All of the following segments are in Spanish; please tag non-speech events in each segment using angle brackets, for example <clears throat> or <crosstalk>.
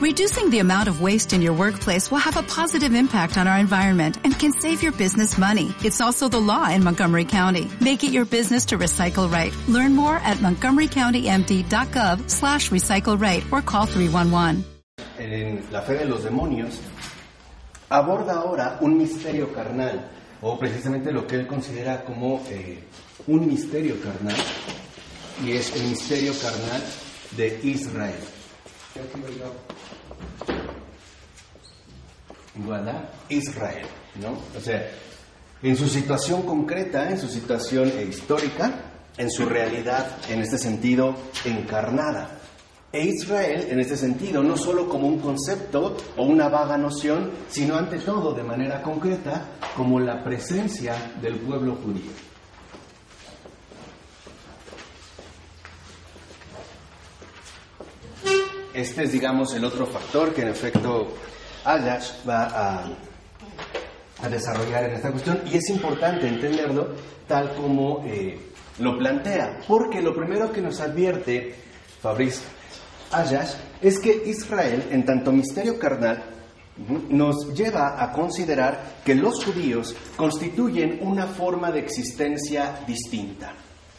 Reducing the amount of waste in your workplace will have a positive impact on our environment and can save your business money. It's also the law in Montgomery County. Make it your business to recycle right. Learn more at montgomerycountymd.gov slash recycle right or call 311. En la fe de los demonios, aborda ahora un misterio carnal, o precisamente lo que él considera como eh, un misterio carnal, y es el misterio carnal de Israel. Israel, ¿no? O sea, en su situación concreta, en su situación histórica, en su realidad, en este sentido, encarnada. E Israel, en este sentido, no solo como un concepto o una vaga noción, sino ante todo, de manera concreta, como la presencia del pueblo judío. Este es, digamos, el otro factor que en efecto Ayash va a, desarrollar en esta cuestión. Y es importante entenderlo tal como eh, lo plantea, porque lo primero que nos advierte Fabrice Ayash es que Israel, en tanto misterio carnal, nos lleva a considerar que los judíos constituyen una forma de existencia distinta.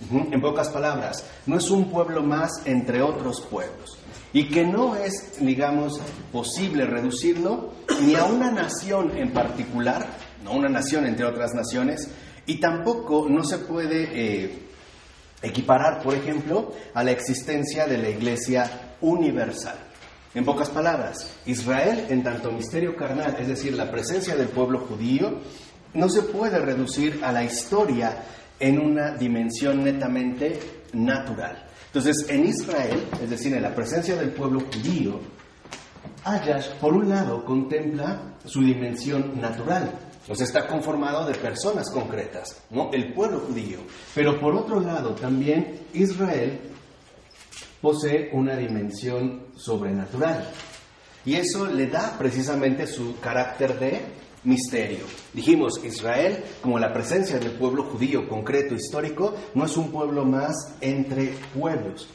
En pocas palabras, no es un pueblo más entre otros pueblos y que no es, digamos, posible reducirlo ni a una nación en particular, no una nación entre otras naciones, y tampoco no se puede eh, equiparar, por ejemplo, a la existencia de la Iglesia universal. En pocas palabras, Israel, en tanto misterio carnal, es decir, la presencia del pueblo judío, no se puede reducir a la historia en una dimensión netamente natural. Entonces, en Israel, es decir, en la presencia del pueblo judío, Ayash, por un lado, contempla su dimensión natural, o sea, está conformado de personas concretas, ¿no? El pueblo judío. Pero por otro lado, también Israel posee una dimensión sobrenatural. Y eso le da precisamente su carácter de misterio. Dijimos, Israel, como la presencia del pueblo judío concreto, histórico, no es un pueblo más entre pueblos.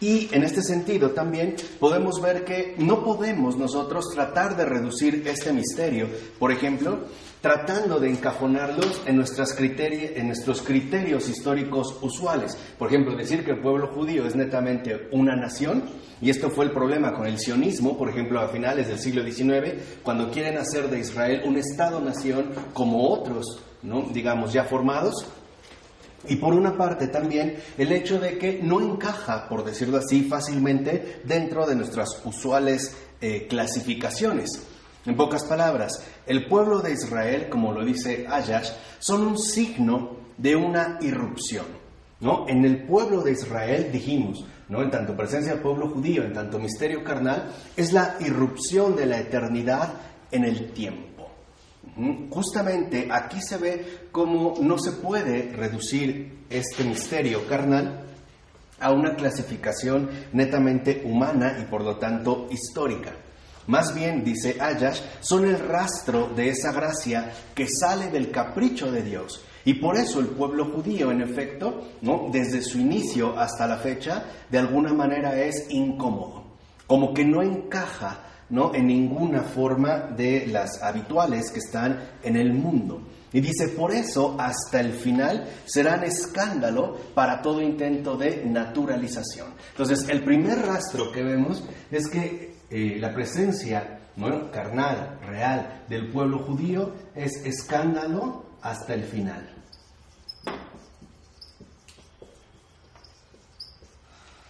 Y en este sentido también podemos ver que no podemos nosotros tratar de reducir este misterio, por ejemplo, tratando de encajonarlos en, nuestras en nuestros criterios históricos usuales. Por ejemplo, decir que el pueblo judío es netamente una nación, y esto fue el problema con el sionismo, por ejemplo, a finales del siglo XIX, cuando quieren hacer de Israel un Estado-nación como otros, ¿no? digamos, ya formados, y por una parte también el hecho de que no encaja, por decirlo así, fácilmente dentro de nuestras usuales eh, clasificaciones. En pocas palabras, el pueblo de Israel, como lo dice Ayash, son un signo de una irrupción. ¿no? En el pueblo de Israel, dijimos, ¿no? en tanto presencia del pueblo judío, en tanto misterio carnal, es la irrupción de la eternidad en el tiempo. Justamente aquí se ve cómo no se puede reducir este misterio carnal a una clasificación netamente humana y por lo tanto histórica. Más bien, dice Ayash, son el rastro de esa gracia que sale del capricho de Dios. Y por eso el pueblo judío, en efecto, ¿no? desde su inicio hasta la fecha, de alguna manera es incómodo, como que no encaja ¿no? en ninguna forma de las habituales que están en el mundo. Y dice, por eso hasta el final serán escándalo para todo intento de naturalización. Entonces, el primer rastro que vemos es que eh, la presencia carnal, real del pueblo judío es escándalo hasta el final.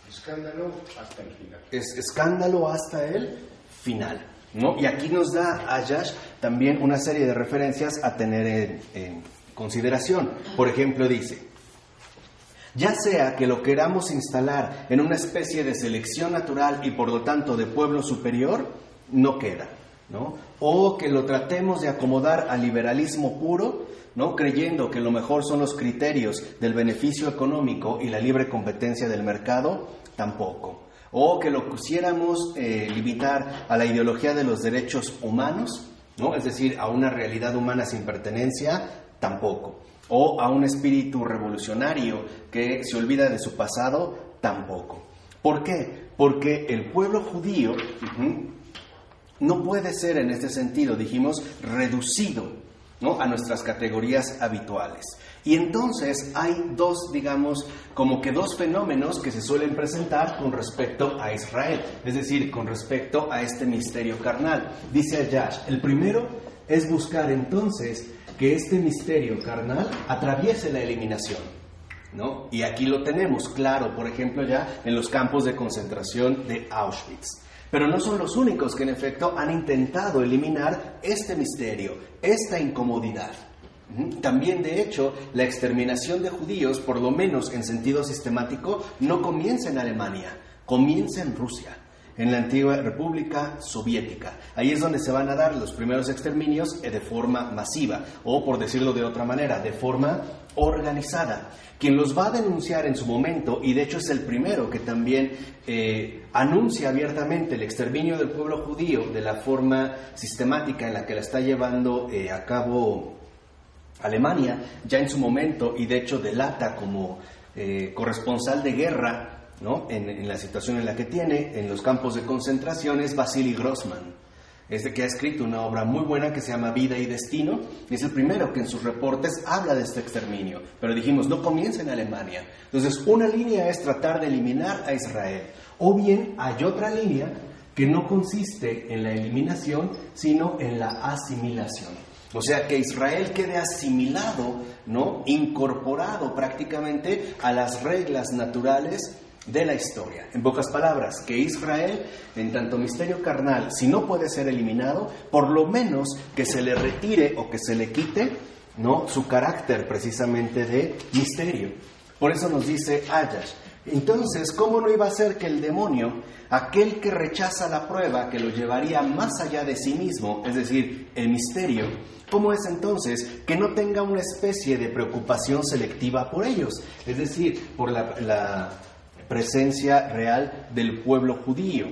Escándalo hasta el final. Es escándalo hasta el final. ¿no? Y aquí nos da Ayash también una serie de referencias a tener en, consideración. Por ejemplo, dice, ya sea que lo queramos instalar en una especie de selección natural y por lo tanto de pueblo superior, no queda. ¿no? O que lo tratemos de acomodar al liberalismo puro, ¿no? creyendo que lo mejor son los criterios del beneficio económico y la libre competencia del mercado, tampoco o que lo quisiéramos eh, limitar a la ideología de los derechos humanos, ¿no? es decir, a una realidad humana sin pertenencia, tampoco. O a un espíritu revolucionario que se olvida de su pasado, tampoco. ¿Por qué? Porque el pueblo judío no puede ser en este sentido, dijimos, reducido ¿no? a nuestras categorías habituales. Y entonces hay dos, digamos, como que dos fenómenos que se suelen presentar con respecto a Israel, es decir, con respecto a este misterio carnal. Dice Ayash, el primero es buscar entonces que este misterio carnal atraviese la eliminación. ¿no? Y aquí lo tenemos claro, por ejemplo, ya en los campos de concentración de Auschwitz. Pero no son los únicos que en efecto han intentado eliminar este misterio, esta incomodidad. También, de hecho, la exterminación de judíos, por lo menos en sentido sistemático, no comienza en Alemania, comienza en Rusia, en la antigua República Soviética. Ahí es donde se van a dar los primeros exterminios eh, de forma masiva, o por decirlo de otra manera, de forma organizada. Quien los va a denunciar en su momento, y de hecho es el primero que también eh, anuncia abiertamente el exterminio del pueblo judío de la forma sistemática en la que la está llevando eh, a cabo Alemania ya en su momento y de hecho delata como eh, corresponsal de guerra ¿no? En, la situación en la que tiene en los campos de concentración es Vasily Grossman. Este que ha escrito una obra muy buena que se llama Vida y Destino, y es el primero que en sus reportes habla de este exterminio. Pero dijimos, no comienza en Alemania. Entonces, una línea es tratar de eliminar a Israel, o bien hay otra línea que no consiste en la eliminación, sino en la asimilación. O sea, que Israel quede asimilado, ¿no? Incorporado prácticamente a las reglas naturales de la historia. En pocas palabras, que Israel, en tanto misterio carnal, si no puede ser eliminado, por lo menos que se le retire o que se le quite, ¿no? Su carácter precisamente de misterio. Por eso nos dice Ayash, entonces, ¿cómo no iba a ser que el demonio, aquel que rechaza la prueba, que lo llevaría más allá de sí mismo, es decir, el misterio, ¿cómo es entonces que no tenga una especie de preocupación selectiva por ellos? Es decir, por la, presencia real del pueblo judío.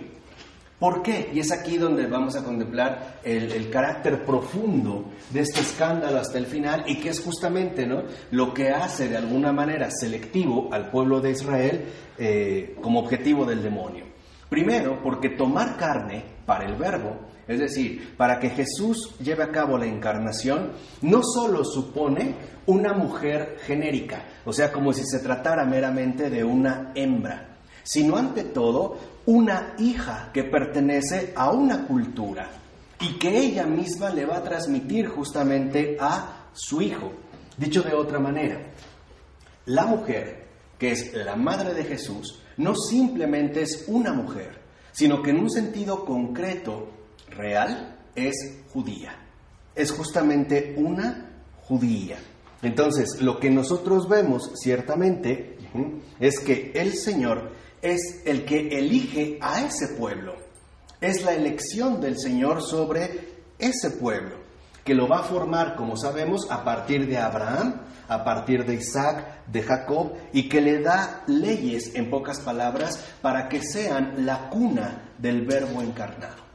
¿Por qué? Y es aquí donde vamos a contemplar el, carácter profundo de este escándalo hasta el final y que es justamente ¿no? lo que hace de alguna manera selectivo al pueblo de Israel eh, como objetivo del demonio. Primero, porque tomar carne para el verbo, es decir, para que Jesús lleve a cabo la encarnación, no solo supone una mujer genérica, o sea, como si se tratara meramente de una hembra, sino ante todo una hija que pertenece a una cultura y que ella misma le va a transmitir justamente a su hijo. Dicho de otra manera, la mujer, que es la madre de Jesús, no simplemente es una mujer, sino que en un sentido concreto, real, es judía. Es justamente una judía. Entonces, lo que nosotros vemos ciertamente es que el Señor es el que elige a ese pueblo. Es la elección del Señor sobre ese pueblo, que lo va a formar, como sabemos, a partir de Abraham, a partir de Isaac, de Jacob, y que le da leyes, en pocas palabras, para que sean la cuna del verbo encarnado.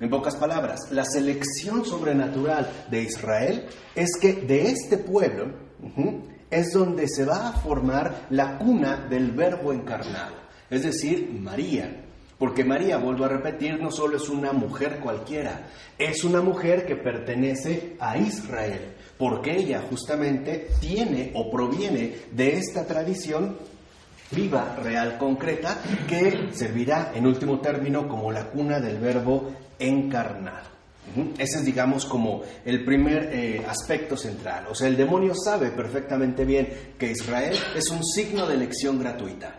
En pocas palabras, la selección sobrenatural de Israel es que de este pueblo es donde se va a formar la cuna del verbo encarnado es decir, María. Porque María, vuelvo a repetir, no solo es una mujer cualquiera, es una mujer que pertenece a Israel, porque ella justamente tiene o proviene de esta tradición viva, real, concreta, que servirá en último término como la cuna del verbo encarnado. Ese es, digamos, como el primer eh, aspecto central. O sea, el demonio sabe perfectamente bien que Israel es un signo de elección gratuita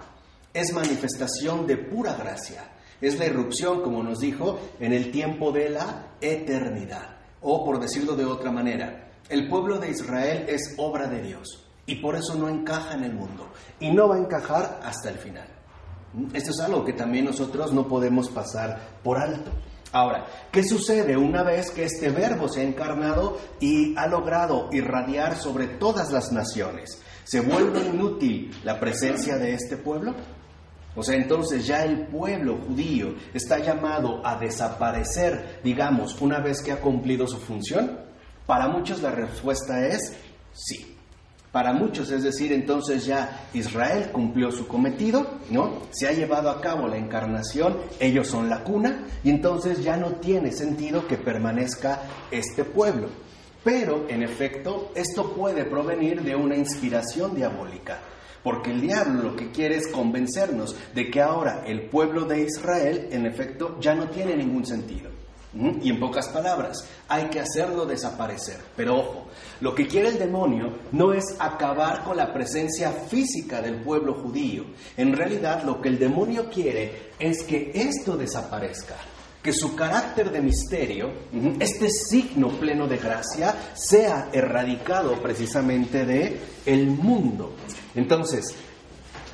es manifestación de pura gracia. Es la irrupción, como nos dijo, en el tiempo de la eternidad. O por decirlo de otra manera, el pueblo de Israel es obra de Dios y por eso no encaja en el mundo y no va a encajar hasta el final. Esto es algo que también nosotros no podemos pasar por alto. Ahora, ¿qué sucede una vez que este verbo se ha encarnado y ha logrado irradiar sobre todas las naciones? ¿Se vuelve inútil la presencia de este pueblo? O sea, entonces ya el pueblo judío está llamado a desaparecer, digamos, una vez que ha cumplido su función. Para muchos la respuesta es sí. Para muchos, es decir, entonces ya Israel cumplió su cometido, ¿no? Se ha llevado a cabo la encarnación, ellos son la cuna, y entonces ya no tiene sentido que permanezca este pueblo. Pero, en efecto, esto puede provenir de una inspiración diabólica, porque el diablo lo que quiere es convencernos de que ahora el pueblo de Israel, en efecto, ya no tiene ningún sentido. Y en pocas palabras, hay que hacerlo desaparecer. Pero ojo, lo que quiere el demonio no es acabar con la presencia física del pueblo judío. En realidad lo que el demonio quiere es que esto desaparezca, que su carácter de misterio, este signo pleno de gracia, sea erradicado precisamente de el mundo. Entonces,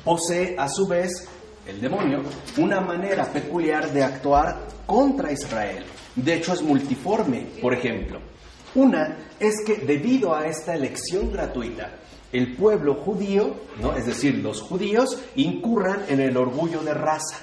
posee a su vez el demonio una manera peculiar de actuar contra Israel. De hecho, es multiforme, por ejemplo. Una es que debido a esta elección gratuita, el pueblo judío, ¿no? es decir, los judíos, incurran en el orgullo de raza.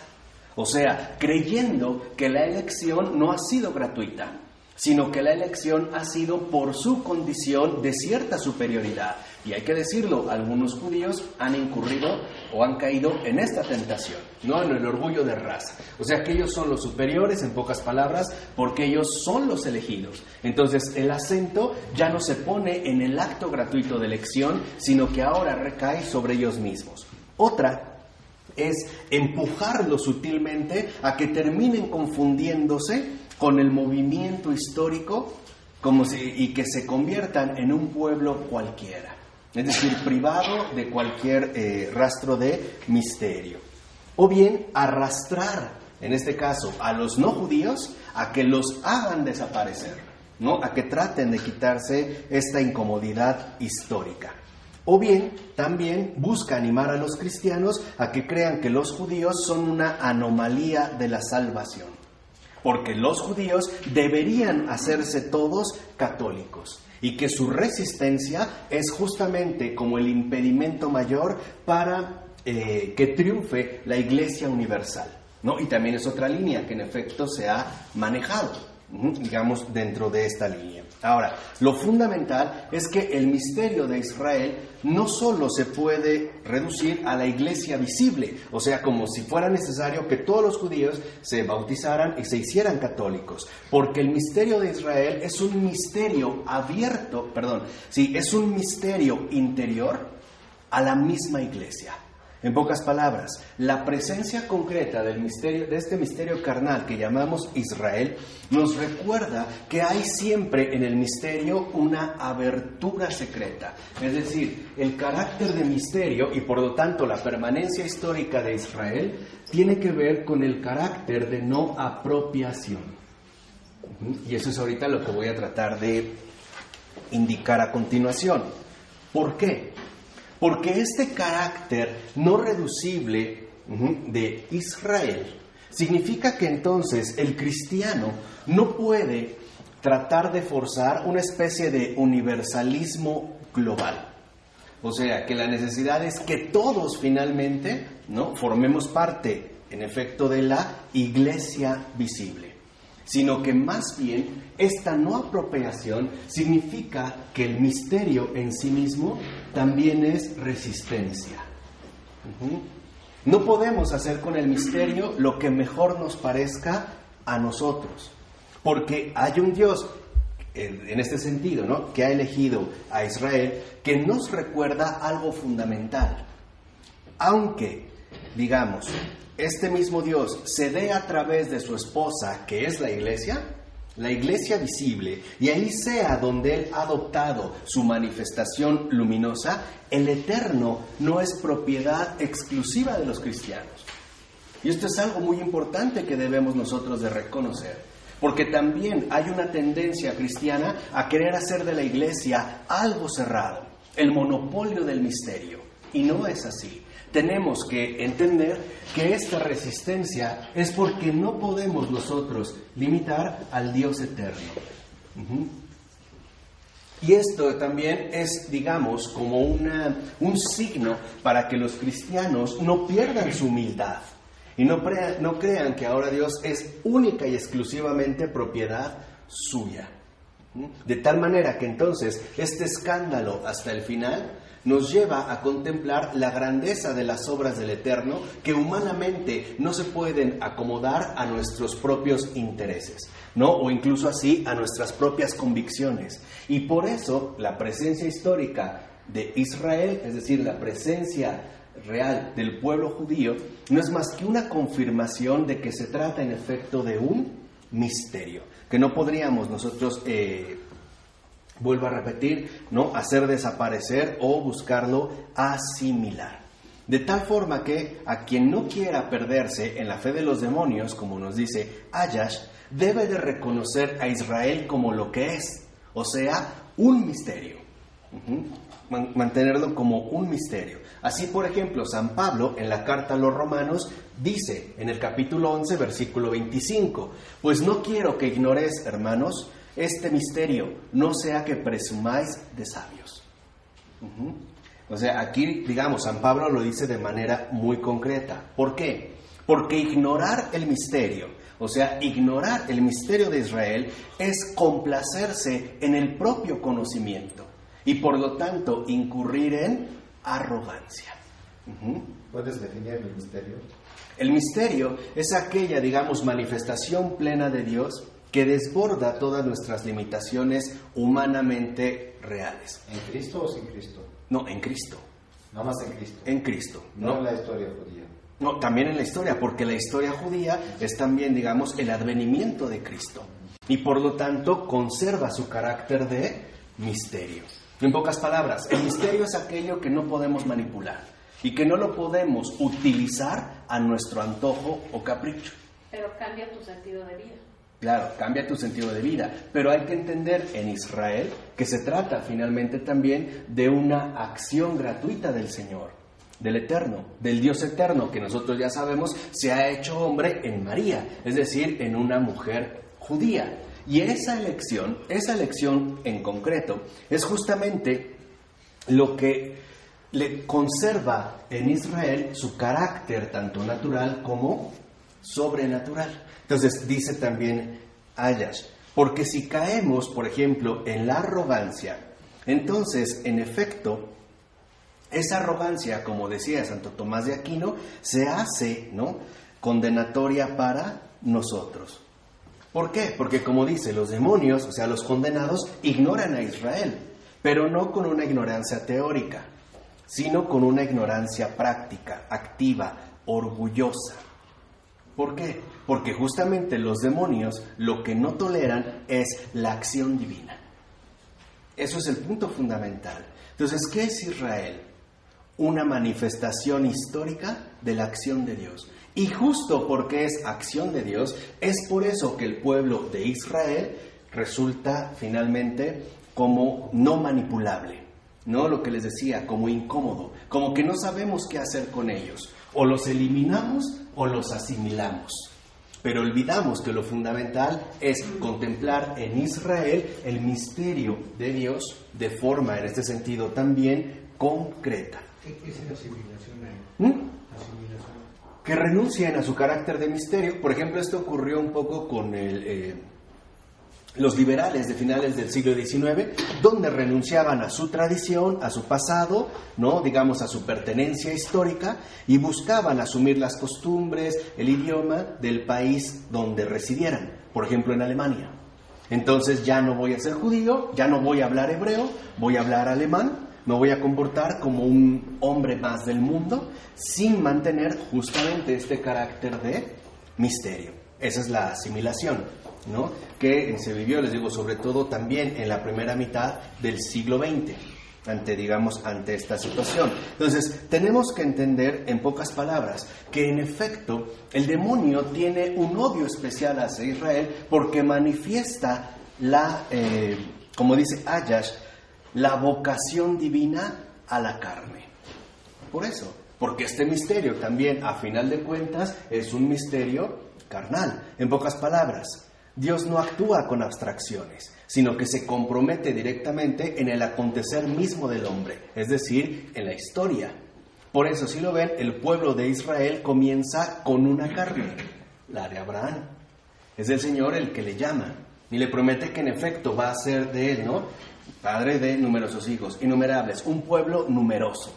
O sea, creyendo que la elección no ha sido gratuita, sino que la elección ha sido por su condición de cierta superioridad. Y hay que decirlo, algunos judíos han incurrido o han caído en esta tentación, no en el orgullo de raza. O sea que ellos son los superiores, en pocas palabras, porque ellos son los elegidos. Entonces el acento ya no se pone en el acto gratuito de elección, sino que ahora recae sobre ellos mismos. Otra es empujarlos sutilmente a que terminen confundiéndose con el movimiento histórico como y que se conviertan en un pueblo cualquiera, es decir, privado de cualquier eh, rastro de misterio. O bien arrastrar, en este caso, a los no judíos a que los hagan desaparecer, ¿no? a que traten de quitarse esta incomodidad histórica. O bien también busca animar a los cristianos a que crean que los judíos son una anomalía de la salvación, porque los judíos deberían hacerse todos católicos y que su resistencia es justamente como el impedimento mayor para eh, que triunfe la Iglesia Universal. ¿no? Y también es otra línea que en efecto se ha manejado, digamos, dentro de esta línea. Ahora, lo fundamental es que el misterio de Israel no solo se puede reducir a la iglesia visible, o sea, como si fuera necesario que todos los judíos se bautizaran y se hicieran católicos, porque el misterio de Israel es un misterio abierto, perdón, sí, es un misterio interior a la misma iglesia. En pocas palabras, la presencia concreta del misterio, de este misterio carnal que llamamos Israel, nos recuerda que hay siempre en el misterio una abertura secreta. Es decir, el carácter de misterio y por lo tanto la permanencia histórica de Israel tiene que ver con el carácter de no apropiación. Y eso es ahorita lo que voy a tratar de indicar a continuación. ¿Por qué? Porque este carácter no reducible de Israel significa que entonces el cristiano no puede tratar de forzar una especie de universalismo global. O sea, que la necesidad es que todos finalmente ¿no? formemos parte, en efecto, de la iglesia visible sino que más bien esta no apropiación significa que el misterio en sí mismo también es resistencia. No podemos hacer con el misterio lo que mejor nos parezca a nosotros, porque hay un Dios en este sentido, ¿no? que ha elegido a Israel, que nos recuerda algo fundamental. Aunque, digamos, este mismo Dios se dé a través de su esposa, que es la iglesia, la iglesia visible, y ahí sea donde Él ha adoptado su manifestación luminosa, el eterno no es propiedad exclusiva de los cristianos. Y esto es algo muy importante que debemos nosotros de reconocer, porque también hay una tendencia cristiana a querer hacer de la iglesia algo cerrado, el monopolio del misterio, y no es así tenemos que entender que esta resistencia es porque no podemos nosotros limitar al Dios eterno. Y esto también es, digamos, como una, un signo para que los cristianos no pierdan su humildad y no, no crean que ahora Dios es única y exclusivamente propiedad suya. De tal manera que entonces este escándalo hasta el final nos lleva a contemplar la grandeza de las obras del Eterno que humanamente no se pueden acomodar a nuestros propios intereses, ¿no? O incluso así a nuestras propias convicciones. Y por eso la presencia histórica de Israel, es decir, la presencia real del pueblo judío, no es más que una confirmación de que se trata en efecto de un misterio, que no podríamos nosotros eh, vuelvo a repetir, ¿no? Hacer desaparecer o buscarlo asimilar. De tal forma que a quien no quiera perderse en la fe de los demonios, como nos dice Ayash, debe de reconocer a Israel como lo que es, o sea, un misterio. Mantenerlo como un misterio. Así, por ejemplo, San Pablo en la carta a los romanos dice en el capítulo 11, versículo 25, pues no quiero que ignores, hermanos, este misterio, no sea que presumáis de sabios. O sea, aquí, digamos, San Pablo lo dice de manera muy concreta. ¿Por qué? Porque ignorar el misterio, o sea, ignorar el misterio de Israel es complacerse en el propio conocimiento y por lo tanto incurrir en arrogancia. ¿Puedes definir el misterio? El misterio es aquella, digamos, manifestación plena de Dios que desborda todas nuestras limitaciones humanamente reales. ¿En Cristo o sin Cristo? No, en Cristo. Nada más en Cristo. En Cristo. No, en la historia judía. No, también en la historia, porque la historia judía es también, digamos, el advenimiento de Cristo. Y por lo tanto conserva su carácter de misterio. En pocas palabras, el misterio es aquello que no podemos manipular y que no lo podemos utilizar a nuestro antojo o capricho. Pero cambia tu sentido de vida. Claro, cambia tu sentido de vida, pero hay que entender en Israel que se trata finalmente también de una acción gratuita del Señor, del Eterno, del Dios Eterno, que nosotros ya sabemos se ha hecho hombre en María, es decir, en una mujer judía. Y esa elección, esa elección en concreto, es justamente lo que le conserva en Israel su carácter tanto natural como sobrenatural. Entonces dice también Ayas, porque si caemos, por ejemplo, en la arrogancia, entonces, en efecto, esa arrogancia, como decía Santo Tomás de Aquino, se hace, ¿no? Condenatoria para nosotros. ¿Por qué? Porque como dice, los demonios, o sea, los condenados, ignoran a Israel, pero no con una ignorancia teórica, sino con una ignorancia práctica, activa, orgullosa. ¿Por qué? Porque justamente los demonios lo que no toleran es la acción divina. Eso es el punto fundamental. Entonces, ¿qué es Israel? Una manifestación histórica de la acción de Dios. Y justo porque es acción de Dios, es por eso que el pueblo de Israel resulta finalmente como no manipulable. No lo que les decía, como incómodo, como que no sabemos qué hacer con ellos. O los eliminamos o los asimilamos. Pero olvidamos que lo fundamental es contemplar en Israel el misterio de Dios de forma, en este sentido, también concreta. ¿Qué es la asimilación? ¿Mm? Asimilación. Que renuncien a su carácter de misterio. Por ejemplo, esto ocurrió un poco con el, eh, los liberales de finales del siglo XIX, donde renunciaban a su tradición, a su pasado, ¿no? digamos a su pertenencia histórica, y buscaban asumir las costumbres, el idioma del país donde residieran, por ejemplo en Alemania. Entonces ya no voy a ser judío, ya no voy a hablar hebreo, voy a hablar alemán, me voy a comportar como un hombre más del mundo, sin mantener justamente este carácter de misterio. Esa es la asimilación. ¿No? que se vivió, les digo, sobre todo también en la primera mitad del siglo XX, ante, digamos, ante esta situación. Entonces, tenemos que entender, en pocas palabras, que en efecto el demonio tiene un odio especial hacia Israel porque manifiesta la, eh, como dice Ayash, la vocación divina a la carne. Por eso, porque este misterio también, a final de cuentas, es un misterio carnal. En pocas palabras, Dios no actúa con abstracciones, sino que se compromete directamente en el acontecer mismo del hombre, es decir, en la historia. Por eso, si lo ven, el pueblo de Israel comienza con una carne, la de Abraham. Es el Señor el que le llama. Y le promete que en efecto va a ser de él, ¿no? Padre de numerosos hijos, innumerables, un pueblo numeroso.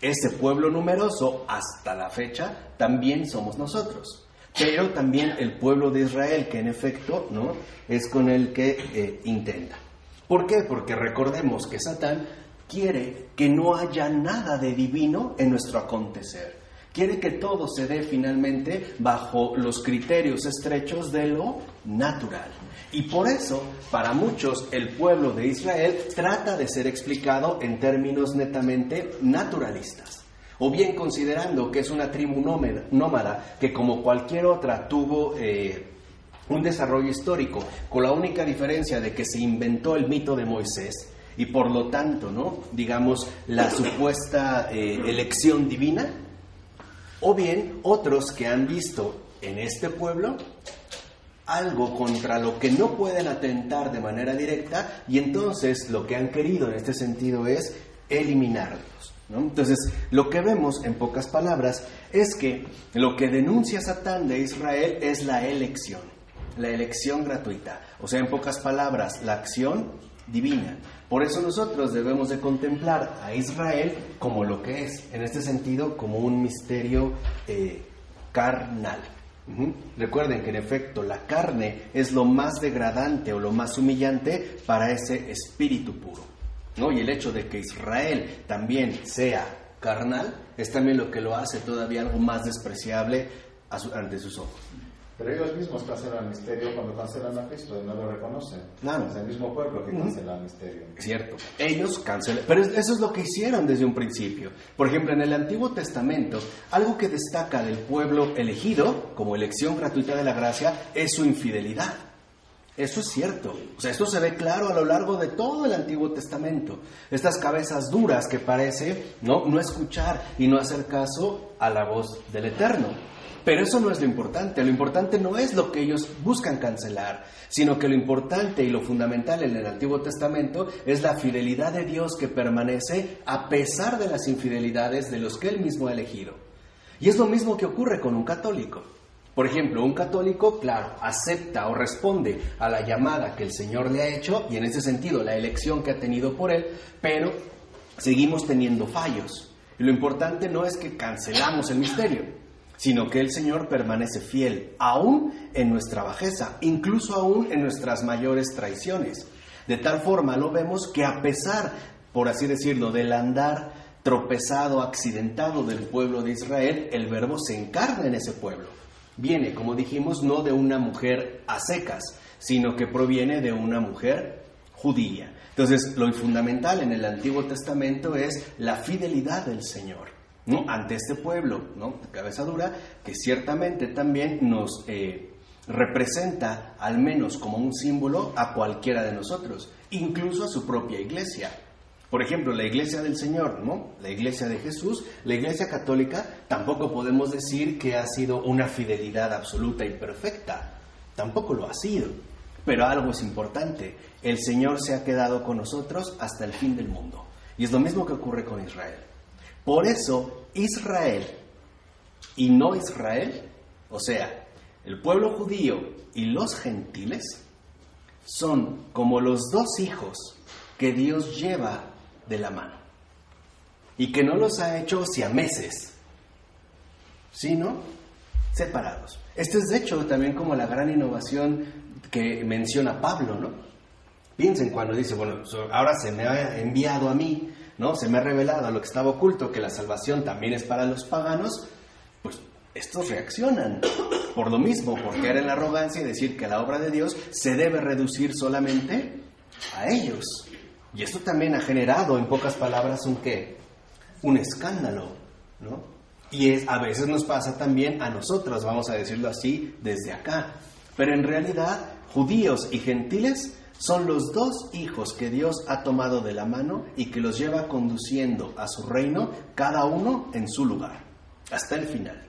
Ese pueblo numeroso, hasta la fecha, también somos nosotros. Pero también el pueblo de Israel, que en efecto, ¿no? Es con el que eh, intenta. ¿Por qué? Porque recordemos que Satán quiere que no haya nada de divino en nuestro acontecer. Quiere que todo se dé finalmente bajo los criterios estrechos de lo natural. Y por eso, para muchos, el pueblo de Israel trata de ser explicado en términos netamente naturalistas. O bien considerando que es una tribu nómada que como cualquier otra tuvo eh, un desarrollo histórico, con la única diferencia de que se inventó el mito de Moisés y por lo tanto, ¿no? digamos, la supuesta eh, elección divina, o bien otros que han visto en este pueblo algo contra lo que no pueden atentar de manera directa y entonces lo que han querido en este sentido es eliminarlos. Entonces, lo que vemos en pocas palabras es que lo que denuncia Satán de Israel es la elección, la elección gratuita, o sea, en pocas palabras, la acción divina. Por eso nosotros debemos de contemplar a Israel como lo que es, en este sentido, como un misterio eh, carnal. Recuerden que en efecto la carne es lo más degradante o lo más humillante para ese espíritu puro. ¿No? Y el hecho de que Israel también sea carnal es también lo que lo hace todavía algo más despreciable ante sus ojos. Pero ellos mismos cancelan el misterio cuando cancelan a Cristo y no lo reconocen. Claro. Es el mismo pueblo que cancela el misterio. Cierto. Ellos cancelan. Pero eso es lo que hicieron desde un principio. Por ejemplo, en el Antiguo Testamento, algo que destaca del pueblo elegido, como elección gratuita de la gracia, es su infidelidad. Eso es cierto. O sea, esto se ve claro a lo largo de todo el Antiguo Testamento. Estas cabezas duras que parece no, no escuchar y no hacer caso a la voz del Eterno. Pero eso no es lo importante. Lo importante no es lo que ellos buscan cancelar, sino que lo importante y lo fundamental en el Antiguo Testamento es la fidelidad de Dios que permanece a pesar de las infidelidades de los que Él mismo ha elegido. Y es lo mismo que ocurre con un católico. Por ejemplo, un católico, claro, acepta o responde a la llamada que el Señor le ha hecho y en ese sentido la elección que ha tenido por Él, pero seguimos teniendo fallos. Y lo importante no es que cancelamos el misterio, sino que el Señor permanece fiel, aún en nuestra bajeza, incluso aún en nuestras mayores traiciones. De tal forma lo vemos que a pesar, por así decirlo, del andar tropezado, accidentado del pueblo de Israel, el verbo se encarna en ese pueblo. Viene, como dijimos, no de una mujer a secas, sino que proviene de una mujer judía. Entonces, lo fundamental en el Antiguo Testamento es la fidelidad del Señor. ¿no? ante este pueblo ¿no? cabeza dura, que ciertamente también nos eh, representa, al menos como un símbolo, a cualquiera de nosotros, incluso a su propia iglesia. Por ejemplo, la iglesia del Señor, ¿no? la iglesia de Jesús, la iglesia católica, tampoco podemos decir que ha sido una fidelidad absoluta y perfecta, tampoco lo ha sido. Pero algo es importante, el Señor se ha quedado con nosotros hasta el fin del mundo. Y es lo mismo que ocurre con Israel. Por eso Israel y no Israel, o sea, el pueblo judío y los gentiles, son como los dos hijos que Dios lleva de la mano y que no los ha hecho meses, sino separados. Esto es de hecho también como la gran innovación que menciona Pablo, ¿no? Piensen cuando dice, bueno, ahora se me ha enviado a mí ¿no? Se me ha revelado lo que estaba oculto, que la salvación también es para los paganos, pues estos reaccionan por lo mismo, por caer en la arrogancia y decir que la obra de Dios se debe reducir solamente a ellos. Y esto también ha generado, en pocas palabras, un qué? Un escándalo, ¿no? Y es, a veces nos pasa también a nosotros, vamos a decirlo así, desde acá. Pero en realidad, judíos y gentiles son los dos hijos que Dios ha tomado de la mano y que los lleva conduciendo a su reino, cada uno en su lugar, hasta el final.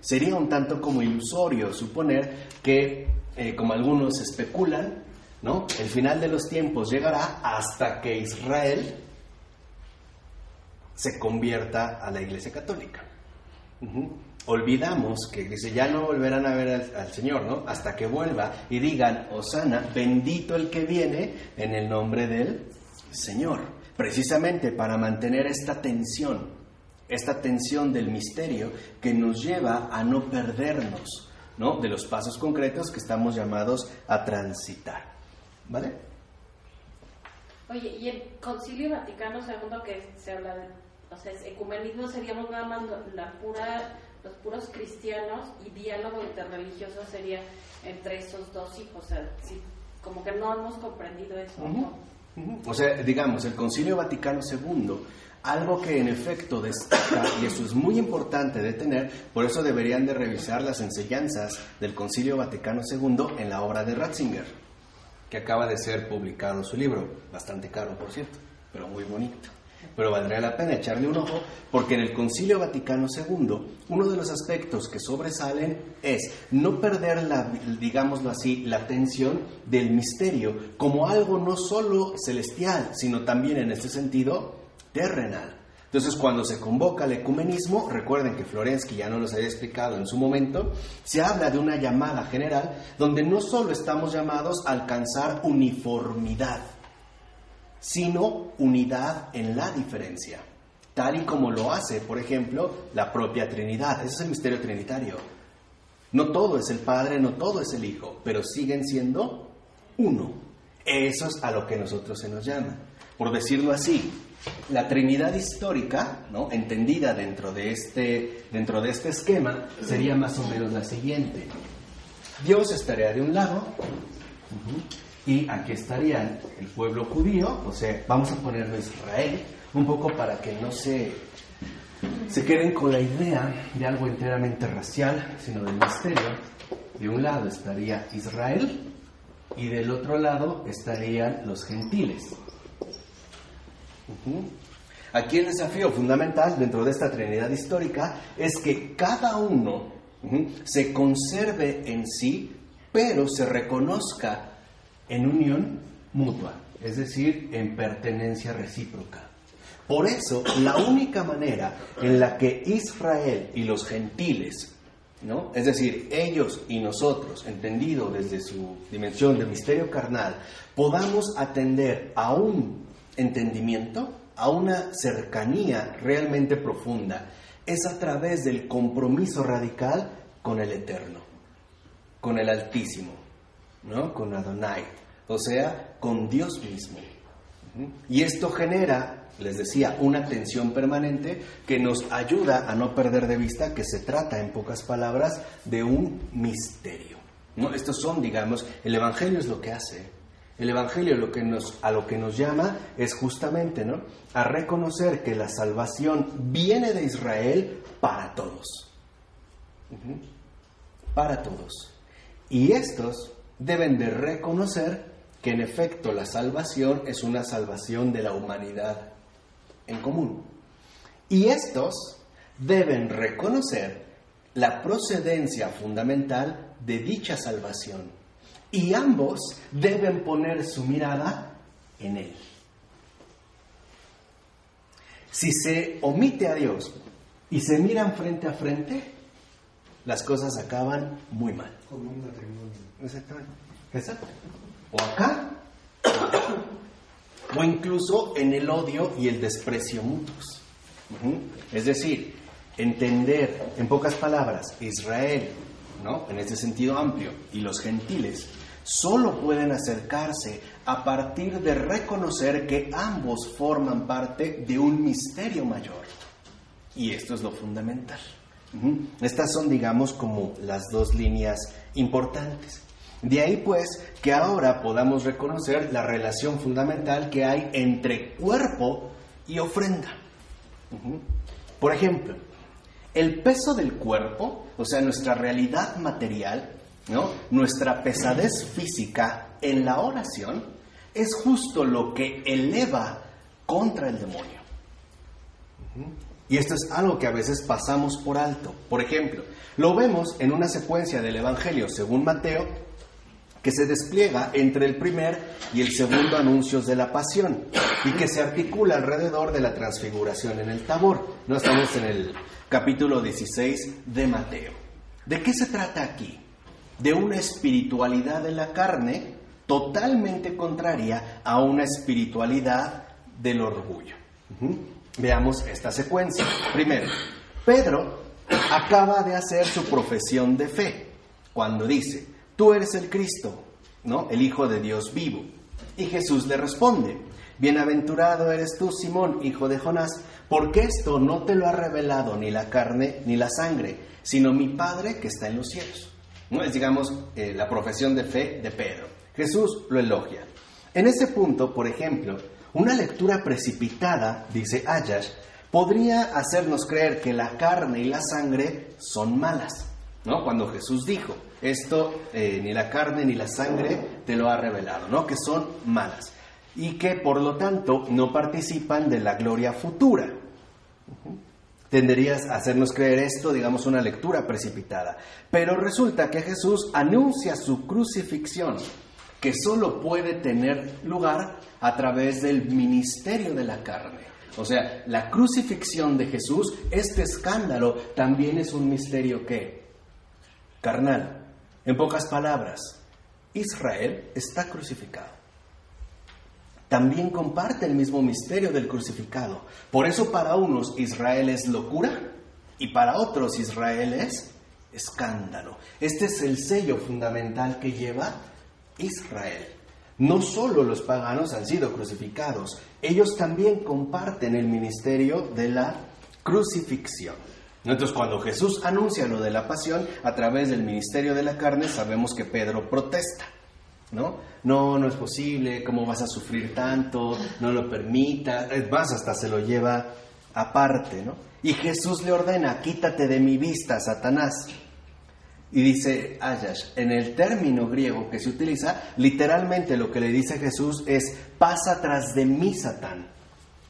Sería un tanto como ilusorio suponer que, eh, como algunos especulan, ¿no? el final de los tiempos llegará hasta que Israel se convierta a la Iglesia Católica. Olvidamos que ya no volverán a ver al, al, Señor, ¿no? Hasta que vuelva y digan, Osana, bendito el que viene en el nombre del Señor. Precisamente para mantener esta tensión, esta tensión del misterio que nos lleva a no perdernos, ¿no? De los pasos concretos que estamos llamados a transitar. ¿Vale? Oye, y el Concilio Vaticano II que se habla de, o sea, ecumenismo seríamos nada más la pura, los puros cristianos y diálogo interreligioso sería entre esos dos hijos, o sea, como que no hemos comprendido eso. O sea, digamos, el Concilio Vaticano II, algo que en efecto destaca, y eso es muy importante de tener, por eso deberían de revisar las enseñanzas del Concilio Vaticano II en la obra de Ratzinger que acaba de ser publicado su libro, bastante caro por cierto, pero muy bonito. Pero valdría la pena echarle un ojo porque en el Concilio Vaticano II uno de los aspectos que sobresalen es no perder la, digámoslo así, la atención del misterio como algo no solo celestial, sino también en este sentido terrenal. Entonces, cuando se convoca el ecumenismo, recuerden que Florensky ya no los había explicado en su momento, se habla de una llamada general donde no solo estamos llamados a alcanzar uniformidad, sino unidad en la diferencia, tal y como lo hace, por ejemplo, la propia Trinidad. Ese es el misterio trinitario. No todo es el Padre, no todo es el Hijo, pero siguen siendo uno. Eso es a lo que nosotros se nos llama. Por decirlo así, la Trinidad histórica, ¿no? entendida dentro de, este, dentro de este esquema, sería más o menos la siguiente. Dios estaría de un lado y aquí estaría el pueblo judío, o sea, vamos a ponerlo Israel, un poco para que no se, se queden con la idea de algo enteramente racial, sino del misterio. De un lado estaría Israel y del otro lado estarían los gentiles. Aquí el desafío fundamental dentro de esta Trinidad histórica es que cada uno se conserve en sí, pero se reconozca en unión mutua, es decir, en pertenencia recíproca. Por eso, la única manera en la que Israel y los gentiles, ¿no? es decir, ellos y nosotros, entendido desde su dimensión de misterio carnal, podamos atender a un entendimiento, a una cercanía realmente profunda, es a través del compromiso radical con el Eterno, con el Altísimo, ¿no? con Adonai, o sea, con Dios mismo. Y esto genera, les decía, una tensión permanente que nos ayuda a no perder de vista que se trata, en pocas palabras, de un misterio. ¿no? Estos son, digamos, el Evangelio es lo que hace. El Evangelio lo que nos, a lo que nos llama es justamente ¿no? a reconocer que la salvación viene de Israel para todos. Para todos. Y estos deben de reconocer que en efecto la salvación es una salvación de la humanidad en común. Y estos deben reconocer la procedencia fundamental de dicha salvación y ambos deben poner su mirada en Él. Si se omite a Dios y se miran frente a frente, las cosas acaban muy mal. Como un matrimonio. Exactamente. Exacto. O acá, o incluso en el odio y el desprecio mutuos. Es decir, entender, en pocas palabras, Israel, ¿no? en este sentido amplio, y los gentiles, solo pueden acercarse a partir de reconocer que ambos forman parte de un misterio mayor. Y esto es lo fundamental. Estas son, digamos, como las dos líneas importantes. De ahí pues que ahora podamos reconocer la relación fundamental que hay entre cuerpo y ofrenda. Por ejemplo, el peso del cuerpo, o sea, nuestra realidad material, ¿no? Nuestra pesadez física en la oración es justo lo que eleva contra el demonio. Y esto es algo que a veces pasamos por alto. Por ejemplo, lo vemos en una secuencia del Evangelio según Mateo, que se despliega entre el primer y el segundo anuncios de la pasión y que se articula alrededor de la transfiguración en el Tabor. No estamos en el capítulo 16 de Mateo. ¿De qué se trata aquí? De una espiritualidad de la carne totalmente contraria a una espiritualidad del orgullo. Veamos esta secuencia. Primero, Pedro acaba de hacer su profesión de fe cuando dice, tú eres el Cristo, ¿no? El Hijo de Dios vivo. Y Jesús le responde, bienaventurado eres tú, Simón, hijo de Jonás, porque esto no te lo ha revelado ni la carne ni la sangre, sino mi Padre que está en los cielos. ¿No? Es, digamos, eh, la profesión de fe de Pedro. Jesús lo elogia. En ese punto, por ejemplo, una lectura precipitada, dice Ayash, podría hacernos creer que la carne y la sangre son malas. ¿no? Cuando Jesús dijo, esto eh, ni la carne ni la sangre te lo ha revelado, ¿no? Que son malas y que por lo tanto no participan de la gloria futura. Tenderías a hacernos creer esto, digamos, una lectura precipitada. Pero resulta que Jesús anuncia su crucifixión, que solo puede tener lugar a través del ministerio de la carne. O sea, la crucifixión de Jesús, este escándalo, también es un misterio que carnal. En pocas palabras, Israel está crucificado. También comparte el mismo misterio del crucificado. Por eso para unos Israel es locura y para otros Israel es escándalo. Este es el sello fundamental que lleva Israel. No solo los paganos han sido crucificados, ellos también comparten el ministerio de la crucifixión. Entonces, cuando Jesús anuncia lo de la pasión a través del ministerio de la carne, sabemos que Pedro protesta. ¿No? No, no es posible, ¿cómo vas a sufrir tanto? No lo permita. Es más, hasta se lo lleva aparte, ¿no? Y Jesús le ordena, quítate de mi vista, Satanás. Y dice Ayash, en el término griego que se utiliza, literalmente lo que le dice Jesús es, pasa tras de mí, Satán,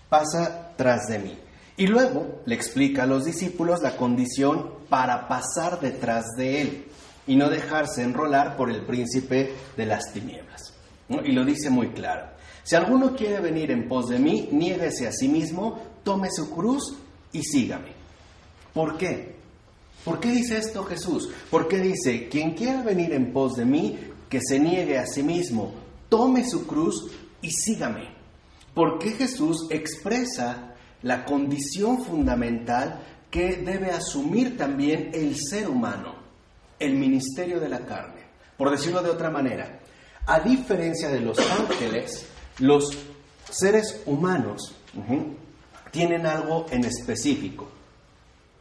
pasa tras de mí. Y luego le explica a los discípulos la condición para pasar detrás de él y no dejarse enrolar por el príncipe de las tinieblas. Y lo dice muy claro. Si alguno quiere venir en pos de mí, niéguese a sí mismo, tome su cruz y sígame. ¿Por qué? ¿Por qué dice esto Jesús? Porque dice, quien quiera venir en pos de mí, que se niegue a sí mismo, tome su cruz y sígame. Porque Jesús expresa la condición fundamental que debe asumir también el ser humano, el ministerio de la carne. Por decirlo de otra manera, a diferencia de los ángeles, los seres humanos tienen algo en específico,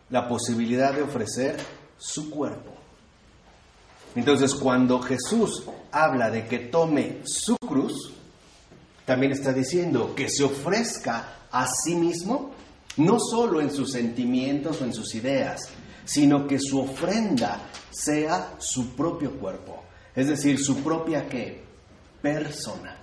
la posibilidad de ofrecer su cuerpo. Entonces, cuando Jesús habla de que tome su cruz, también está diciendo que se ofrezca a sí mismo, no solo en sus sentimientos o en sus ideas, sino que su ofrenda sea su propio cuerpo, es decir, su propia qué? Persona.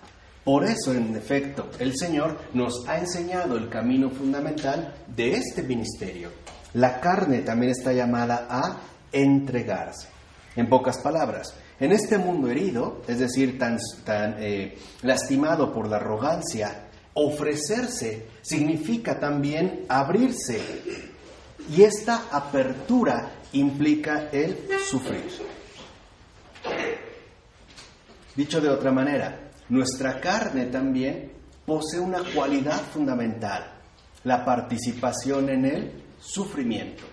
Por eso, en efecto, el Señor nos ha enseñado el camino fundamental de este ministerio. La carne también está llamada a entregarse. En pocas palabras, en este mundo herido, es decir, tan, tan eh, lastimado por la arrogancia Ofrecerse significa también abrirse y esta apertura implica el sufrir. Dicho de otra manera, nuestra carne también posee una cualidad fundamental, la participación en el sufrimiento.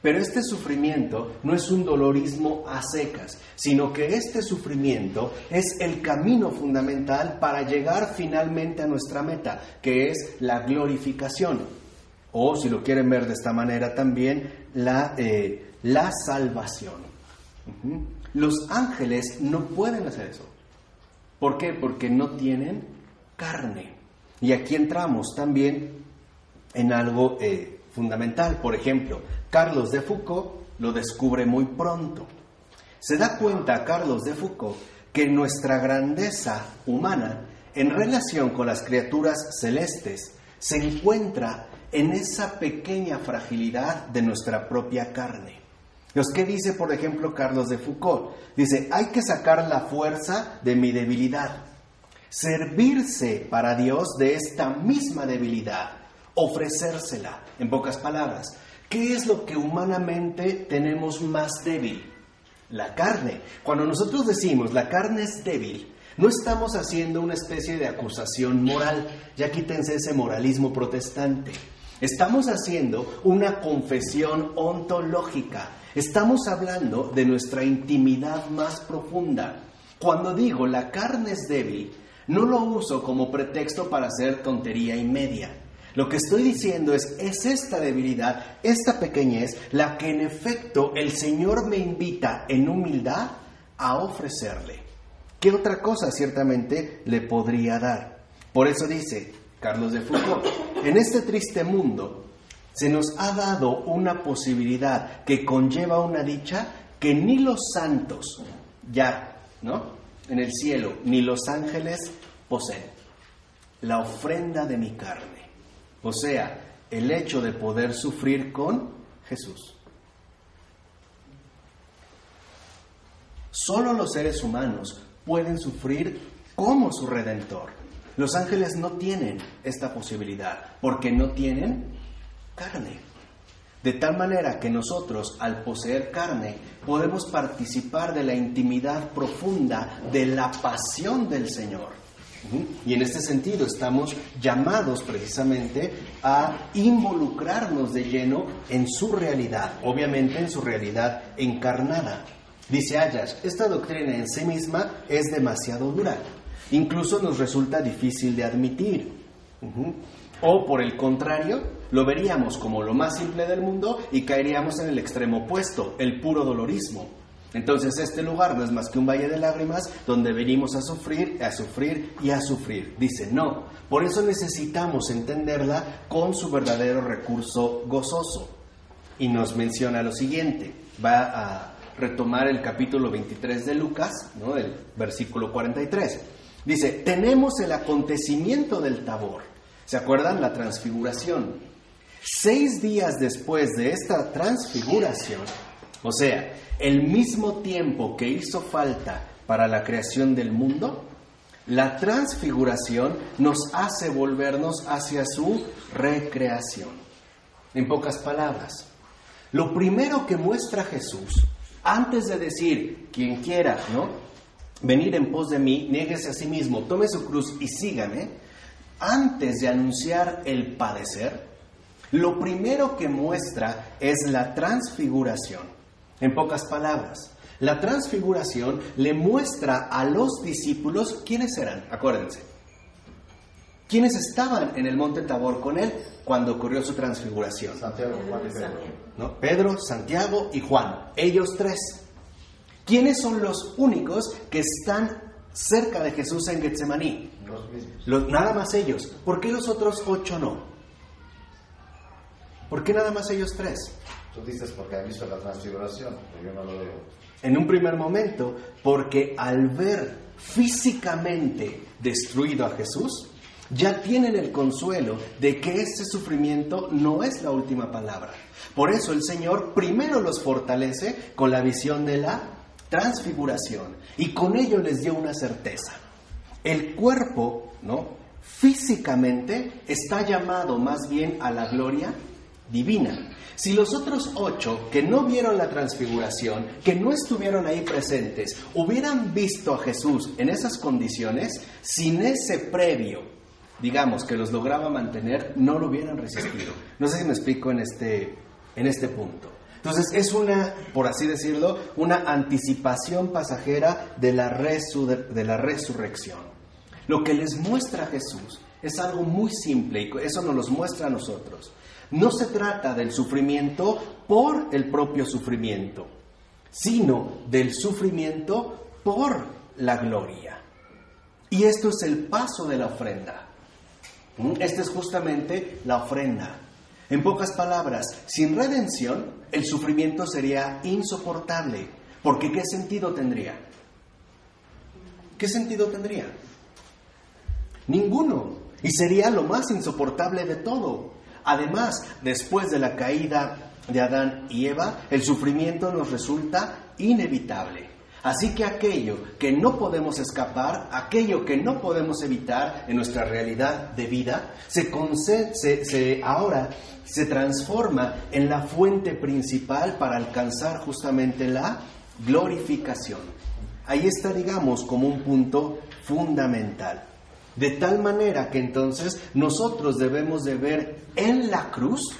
Pero este sufrimiento no es un dolorismo a secas, sino que este sufrimiento es el camino fundamental para llegar finalmente a nuestra meta, que es la glorificación. O, si lo quieren ver de esta manera también, la, eh, la salvación. Los ángeles no pueden hacer eso. ¿Por qué? Porque no tienen carne. Y aquí entramos también en algo eh, fundamental. Por ejemplo, Carlos de Foucault lo descubre muy pronto. Se da cuenta Carlos de Foucault que nuestra grandeza humana en relación con las criaturas celestes se encuentra en esa pequeña fragilidad de nuestra propia carne. ¿qué dice, por ejemplo, Carlos de Foucault? Dice, hay que sacar la fuerza de mi debilidad, servirse para Dios de esta misma debilidad, ofrecérsela, en pocas palabras. ¿Qué es lo que humanamente tenemos más débil? La carne. Cuando nosotros decimos la carne es débil, no estamos haciendo una especie de acusación moral, ya quítense ese moralismo protestante. Estamos haciendo una confesión ontológica. Estamos hablando de nuestra intimidad más profunda. Cuando digo la carne es débil, no lo uso como pretexto para hacer tontería y media. Lo que estoy diciendo es, es esta debilidad, esta pequeñez, la que en efecto el Señor me invita en humildad a ofrecerle. ¿Qué otra cosa ciertamente le podría dar? Por eso dice Carlos de Foucault, en este triste mundo se nos ha dado una posibilidad que conlleva una dicha que ni los santos ya, ¿no? En el cielo, ni los ángeles poseen. La ofrenda de mi carne. O sea, el hecho de poder sufrir con Jesús. Solo los seres humanos pueden sufrir como su redentor. Los ángeles no tienen esta posibilidad porque no tienen carne. De tal manera que nosotros, al poseer carne, podemos participar de la intimidad profunda de la pasión del Señor. Y en este sentido estamos llamados precisamente a involucrarnos de lleno en su realidad, obviamente en su realidad encarnada. Dice Ayas, esta doctrina en sí misma es demasiado dura, incluso nos resulta difícil de admitir. O por el contrario, lo veríamos como lo más simple del mundo y caeríamos en el extremo opuesto, el puro dolorismo. Entonces este lugar no es más que un valle de lágrimas donde venimos a sufrir, a sufrir y a sufrir. Dice, no, por eso necesitamos entenderla con su verdadero recurso gozoso. Y nos menciona lo siguiente, va a retomar el capítulo 23 de Lucas, ¿no? el versículo 43. Dice, tenemos el acontecimiento del tabor. ¿Se acuerdan? La transfiguración. Seis días después de esta transfiguración, o sea, el mismo tiempo que hizo falta para la creación del mundo, la transfiguración nos hace volvernos hacia su recreación. En pocas palabras, lo primero que muestra Jesús, antes de decir, quien quiera, ¿no? Venir en pos de mí, nieguese a sí mismo, tome su cruz y sígame, antes de anunciar el padecer, lo primero que muestra es la transfiguración. En pocas palabras, la transfiguración le muestra a los discípulos quiénes eran, acuérdense. ¿Quiénes estaban en el monte Tabor con él cuando ocurrió su transfiguración? Santiago, Juan y Pedro. ¿No? Pedro, Santiago y Juan. Ellos tres. ¿Quiénes son los únicos que están cerca de Jesús en Getsemaní? Los mismos. Los, nada más ellos. ¿Por qué los otros ocho no? ¿Por qué nada más ellos tres? Tú dices porque han visto la transfiguración, pero yo no lo veo. En un primer momento, porque al ver físicamente destruido a Jesús, ya tienen el consuelo de que ese sufrimiento no es la última palabra. Por eso el Señor primero los fortalece con la visión de la transfiguración y con ello les dio una certeza. El cuerpo, ¿no? Físicamente está llamado más bien a la gloria divina. Si los otros ocho que no vieron la transfiguración, que no estuvieron ahí presentes, hubieran visto a Jesús en esas condiciones, sin ese previo, digamos, que los lograba mantener, no lo hubieran resistido. No sé si me explico en este, en este punto. Entonces es una, por así decirlo, una anticipación pasajera de la, de la resurrección. Lo que les muestra Jesús es algo muy simple y eso nos lo muestra a nosotros. No se trata del sufrimiento por el propio sufrimiento, sino del sufrimiento por la gloria. Y esto es el paso de la ofrenda. ¿Mm? Esta es justamente la ofrenda. En pocas palabras, sin redención, el sufrimiento sería insoportable. Porque ¿qué sentido tendría? ¿Qué sentido tendría? Ninguno. Y sería lo más insoportable de todo. Además, después de la caída de Adán y Eva, el sufrimiento nos resulta inevitable. Así que aquello que no podemos escapar, aquello que no podemos evitar en nuestra realidad de vida, se, se, ahora se transforma en la fuente principal para alcanzar justamente la glorificación. Ahí está, digamos, como un punto fundamental. De tal manera que entonces nosotros debemos de ver en la cruz,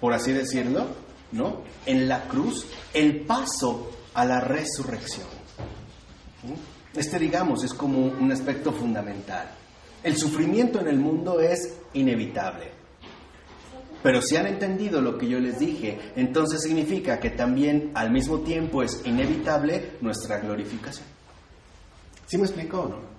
por así decirlo, ¿no? En la cruz el paso a la resurrección. Este, digamos, es como un aspecto fundamental. El sufrimiento en el mundo es inevitable. Pero si han entendido lo que yo les dije, entonces significa que también al mismo tiempo es inevitable nuestra glorificación. ¿Sí me explico o no?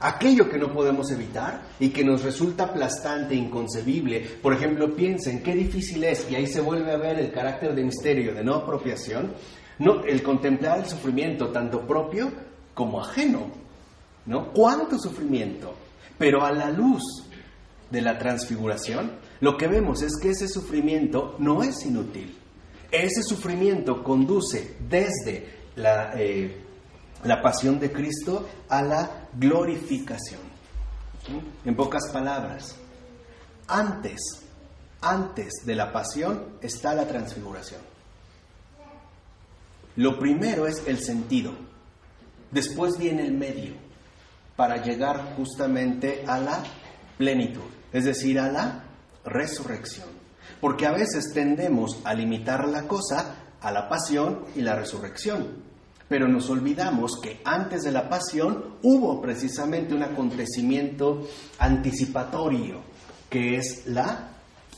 Aquello que no podemos evitar y que nos resulta aplastante, inconcebible. Por ejemplo, piensen qué difícil es, y ahí se vuelve a ver el carácter de misterio, de no apropiación, no, el contemplar el sufrimiento tanto propio como ajeno. ¿No? ¿Cuánto sufrimiento? Pero a la luz de la transfiguración, lo que vemos es que ese sufrimiento no es inútil. Ese sufrimiento conduce desde la, eh, la pasión de Cristo a la glorificación. En pocas palabras, antes, antes de la pasión está la transfiguración. Lo primero es el sentido, después viene el medio para llegar justamente a la plenitud, es decir, a la resurrección. Porque a veces tendemos a limitar la cosa a la pasión y la resurrección, pero nos olvidamos que antes de la pasión hubo precisamente un acontecimiento anticipatorio, que es la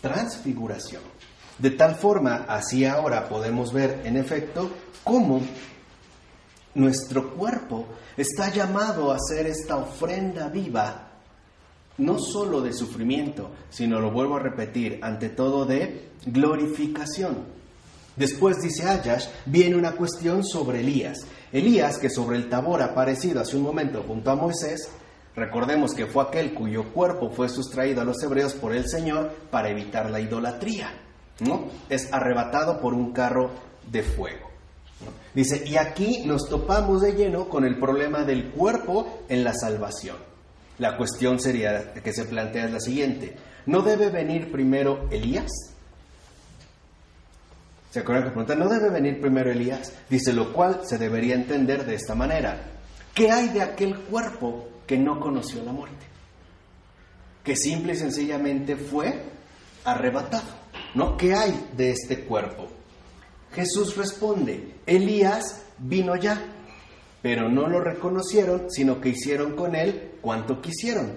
transfiguración. De tal forma, así ahora podemos ver en efecto cómo nuestro cuerpo está llamado a ser esta ofrenda viva, no solo de sufrimiento, sino, lo vuelvo a repetir, ante todo de glorificación. Después dice Ayash, viene una cuestión sobre Elías. Elías, que sobre el Tabor aparecido hace un momento junto a Moisés, recordemos que fue aquel cuyo cuerpo fue sustraído a los hebreos por el Señor para evitar la idolatría. ¿No? Es arrebatado por un carro de fuego. Dice, y aquí nos topamos de lleno con el problema del cuerpo en la salvación. La cuestión sería que se plantea es la siguiente. ¿No debe venir primero Elías? ¿Se acuerdan que pregunta? ¿No debe venir primero Elías? Dice, lo cual se debería entender de esta manera. ¿Qué hay de aquel cuerpo que no conoció la muerte? Que simple y sencillamente fue arrebatado. ¿No? ¿Qué hay de este cuerpo? Jesús responde, Elías vino ya, pero no lo reconocieron, sino que hicieron con él cuanto quisieron.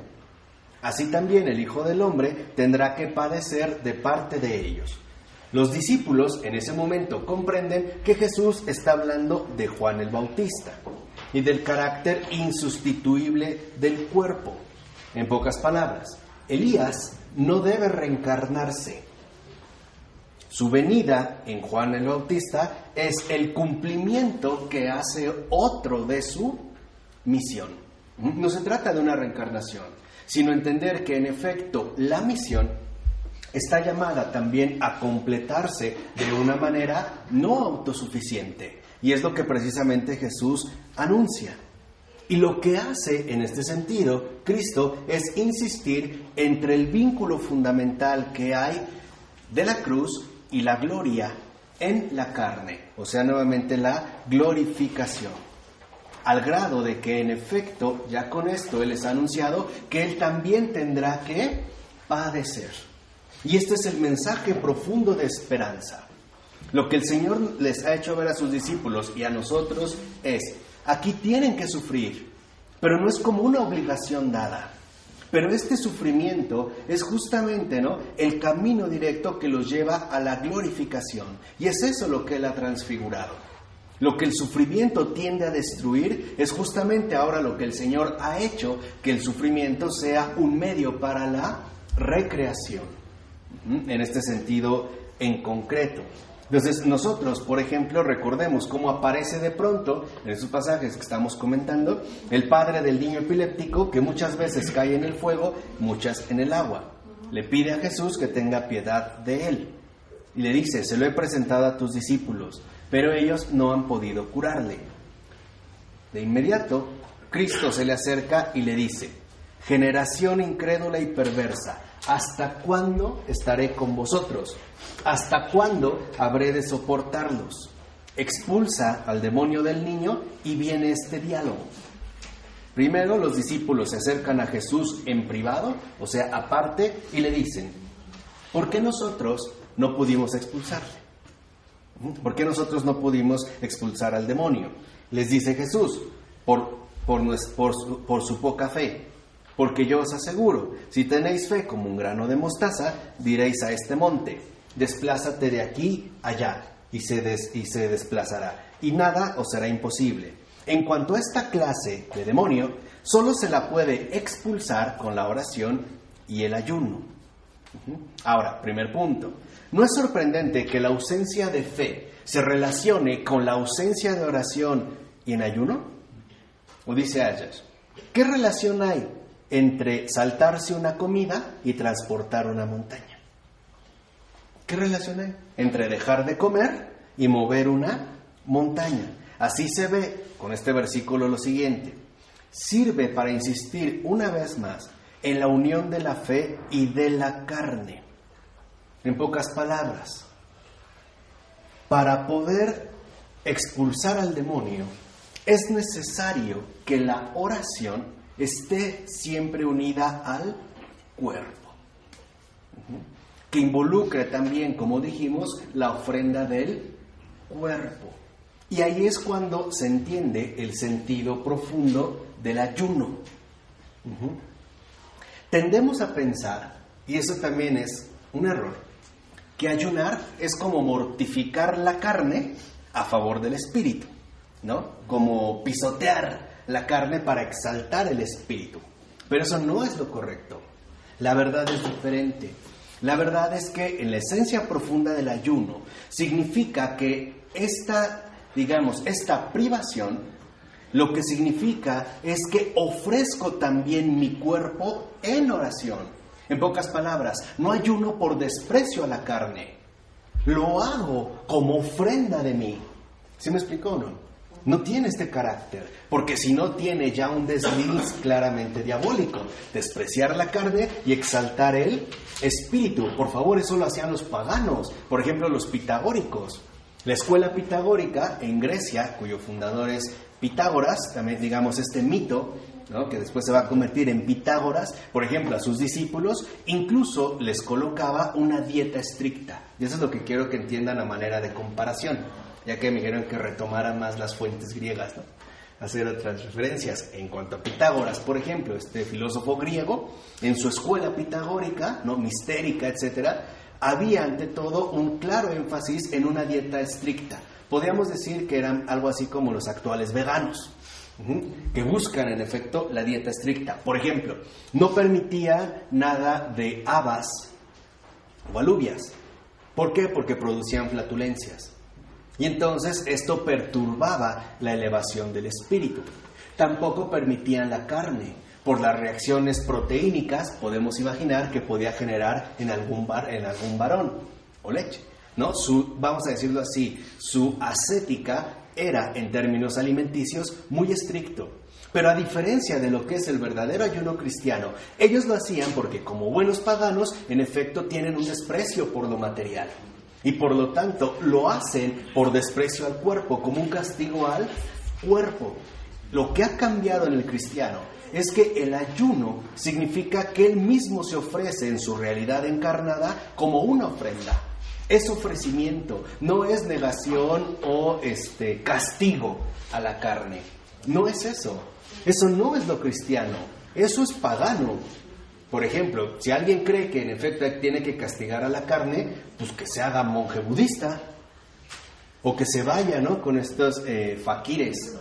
Así también el Hijo del Hombre tendrá que padecer de parte de ellos. Los discípulos en ese momento comprenden que Jesús está hablando de Juan el Bautista y del carácter insustituible del cuerpo. En pocas palabras, Elías no debe reencarnarse, su venida en Juan el Bautista es el cumplimiento que hace otro de su misión. No se trata de una reencarnación, sino entender que en efecto la misión está llamada también a completarse de una manera no autosuficiente. Y es lo que precisamente Jesús anuncia. Y lo que hace en este sentido Cristo es insistir entre el vínculo fundamental que hay de la cruz y la gloria en la carne, o sea, nuevamente la glorificación, al grado de que en efecto, ya con esto Él les ha anunciado que Él también tendrá que padecer. Y este es el mensaje profundo de esperanza. Lo que el Señor les ha hecho ver a sus discípulos y a nosotros es, aquí tienen que sufrir, pero no es como una obligación dada. Pero este sufrimiento es justamente ¿no? el camino directo que los lleva a la glorificación. Y es eso lo que Él ha transfigurado. Lo que el sufrimiento tiende a destruir es justamente ahora lo que el Señor ha hecho, que el sufrimiento sea un medio para la recreación. En este sentido en concreto. Entonces nosotros, por ejemplo, recordemos cómo aparece de pronto en esos pasajes que estamos comentando el padre del niño epiléptico que muchas veces cae en el fuego, muchas en el agua. Le pide a Jesús que tenga piedad de él. y le dice, se lo he presentado a tus discípulos, pero ellos no han podido curarle. De inmediato, Cristo se le acerca y le dice, generación incrédula y perversa, ¿hasta cuándo estaré con vosotros? ¿Hasta cuándo habré de soportarlos? Expulsa al demonio del niño y viene este diálogo. Primero los discípulos se acercan a Jesús en privado, o sea, aparte, y le dicen, ¿por qué nosotros no pudimos expulsarle? ¿Por qué nosotros no pudimos expulsar al demonio? Les dice Jesús, por, por, por su poca fe. Porque yo os aseguro, si tenéis fe como un grano de mostaza, diréis a este monte, desplázate de aquí allá, y se, y se desplazará, y nada os será imposible. En cuanto a esta clase de demonio, solo se la puede expulsar con la oración y el ayuno. Ahora, primer punto. No es sorprendente que la ausencia de fe se relacione con la ausencia de oración y en ayuno. O dice Ayas, ¿qué relación hay entre saltarse una comida y transportar una montaña? ¿Qué relación hay entre dejar de comer y mover una montaña? Así se ve con este versículo lo siguiente. Sirve para insistir una vez más en la unión de la fe y de la carne. En pocas palabras, para poder expulsar al demonio es necesario que la oración esté siempre unida al cuerpo, que involucre también, como dijimos, la ofrenda del cuerpo. Y ahí es cuando se entiende el sentido profundo del ayuno. Tendemos a pensar, y eso también es un error, que ayunar es como mortificar la carne a favor del espíritu, ¿no? Como pisotear la carne para exaltar el espíritu. Pero eso no es lo correcto. La verdad es diferente. La verdad es que en la esencia profunda del ayuno significa que esta digamos, esta privación, lo que significa es que ofrezco también mi cuerpo en oración. En pocas palabras, no ayuno por desprecio a la carne, lo hago como ofrenda de mí. ¿Sí me explicó o no? No tiene este carácter, porque si no tiene ya un desliz <laughs> claramente diabólico, despreciar la carne y exaltar el espíritu. Por favor, eso lo hacían los paganos, por ejemplo, los pitagóricos. La escuela pitagórica en Grecia, cuyo fundador es Pitágoras, también digamos este mito, que después se va a convertir en Pitágoras, por ejemplo, a sus discípulos, incluso les colocaba una dieta estricta. Y eso es lo que quiero que entiendan a manera de comparación, ya que me dijeron que retomaran más las fuentes griegas, hacer otras referencias. En cuanto a Pitágoras, por ejemplo, este filósofo griego, en su escuela pitagórica, ¿no? mistérica, etcétera, había ante todo un claro énfasis en una dieta estricta. Podríamos decir que eran algo así como los actuales veganos, que buscan en efecto la dieta estricta. Por ejemplo, no permitía nada de habas o alubias. ¿Por qué? Porque producían flatulencias. Y entonces esto perturbaba la elevación del espíritu. Tampoco permitían la carne por las reacciones proteínicas, podemos imaginar que podía generar en algún, bar, en algún varón o leche. ¿no? Su, vamos a decirlo así, su ascética era en términos alimenticios muy estricto. Pero a diferencia de lo que es el verdadero ayuno cristiano, ellos lo hacían porque como buenos paganos, en efecto, tienen un desprecio por lo material. Y por lo tanto lo hacen por desprecio al cuerpo, como un castigo al cuerpo. Lo que ha cambiado en el cristiano es que el ayuno significa que Él mismo se ofrece en su realidad encarnada como una ofrenda. Es ofrecimiento, no es negación o este, castigo a la carne. No es eso. Eso no es lo cristiano. Eso es pagano. Por ejemplo, si alguien cree que en efecto tiene que castigar a la carne, pues que se haga monje budista. O que se vaya, ¿no? Con estos eh, faquires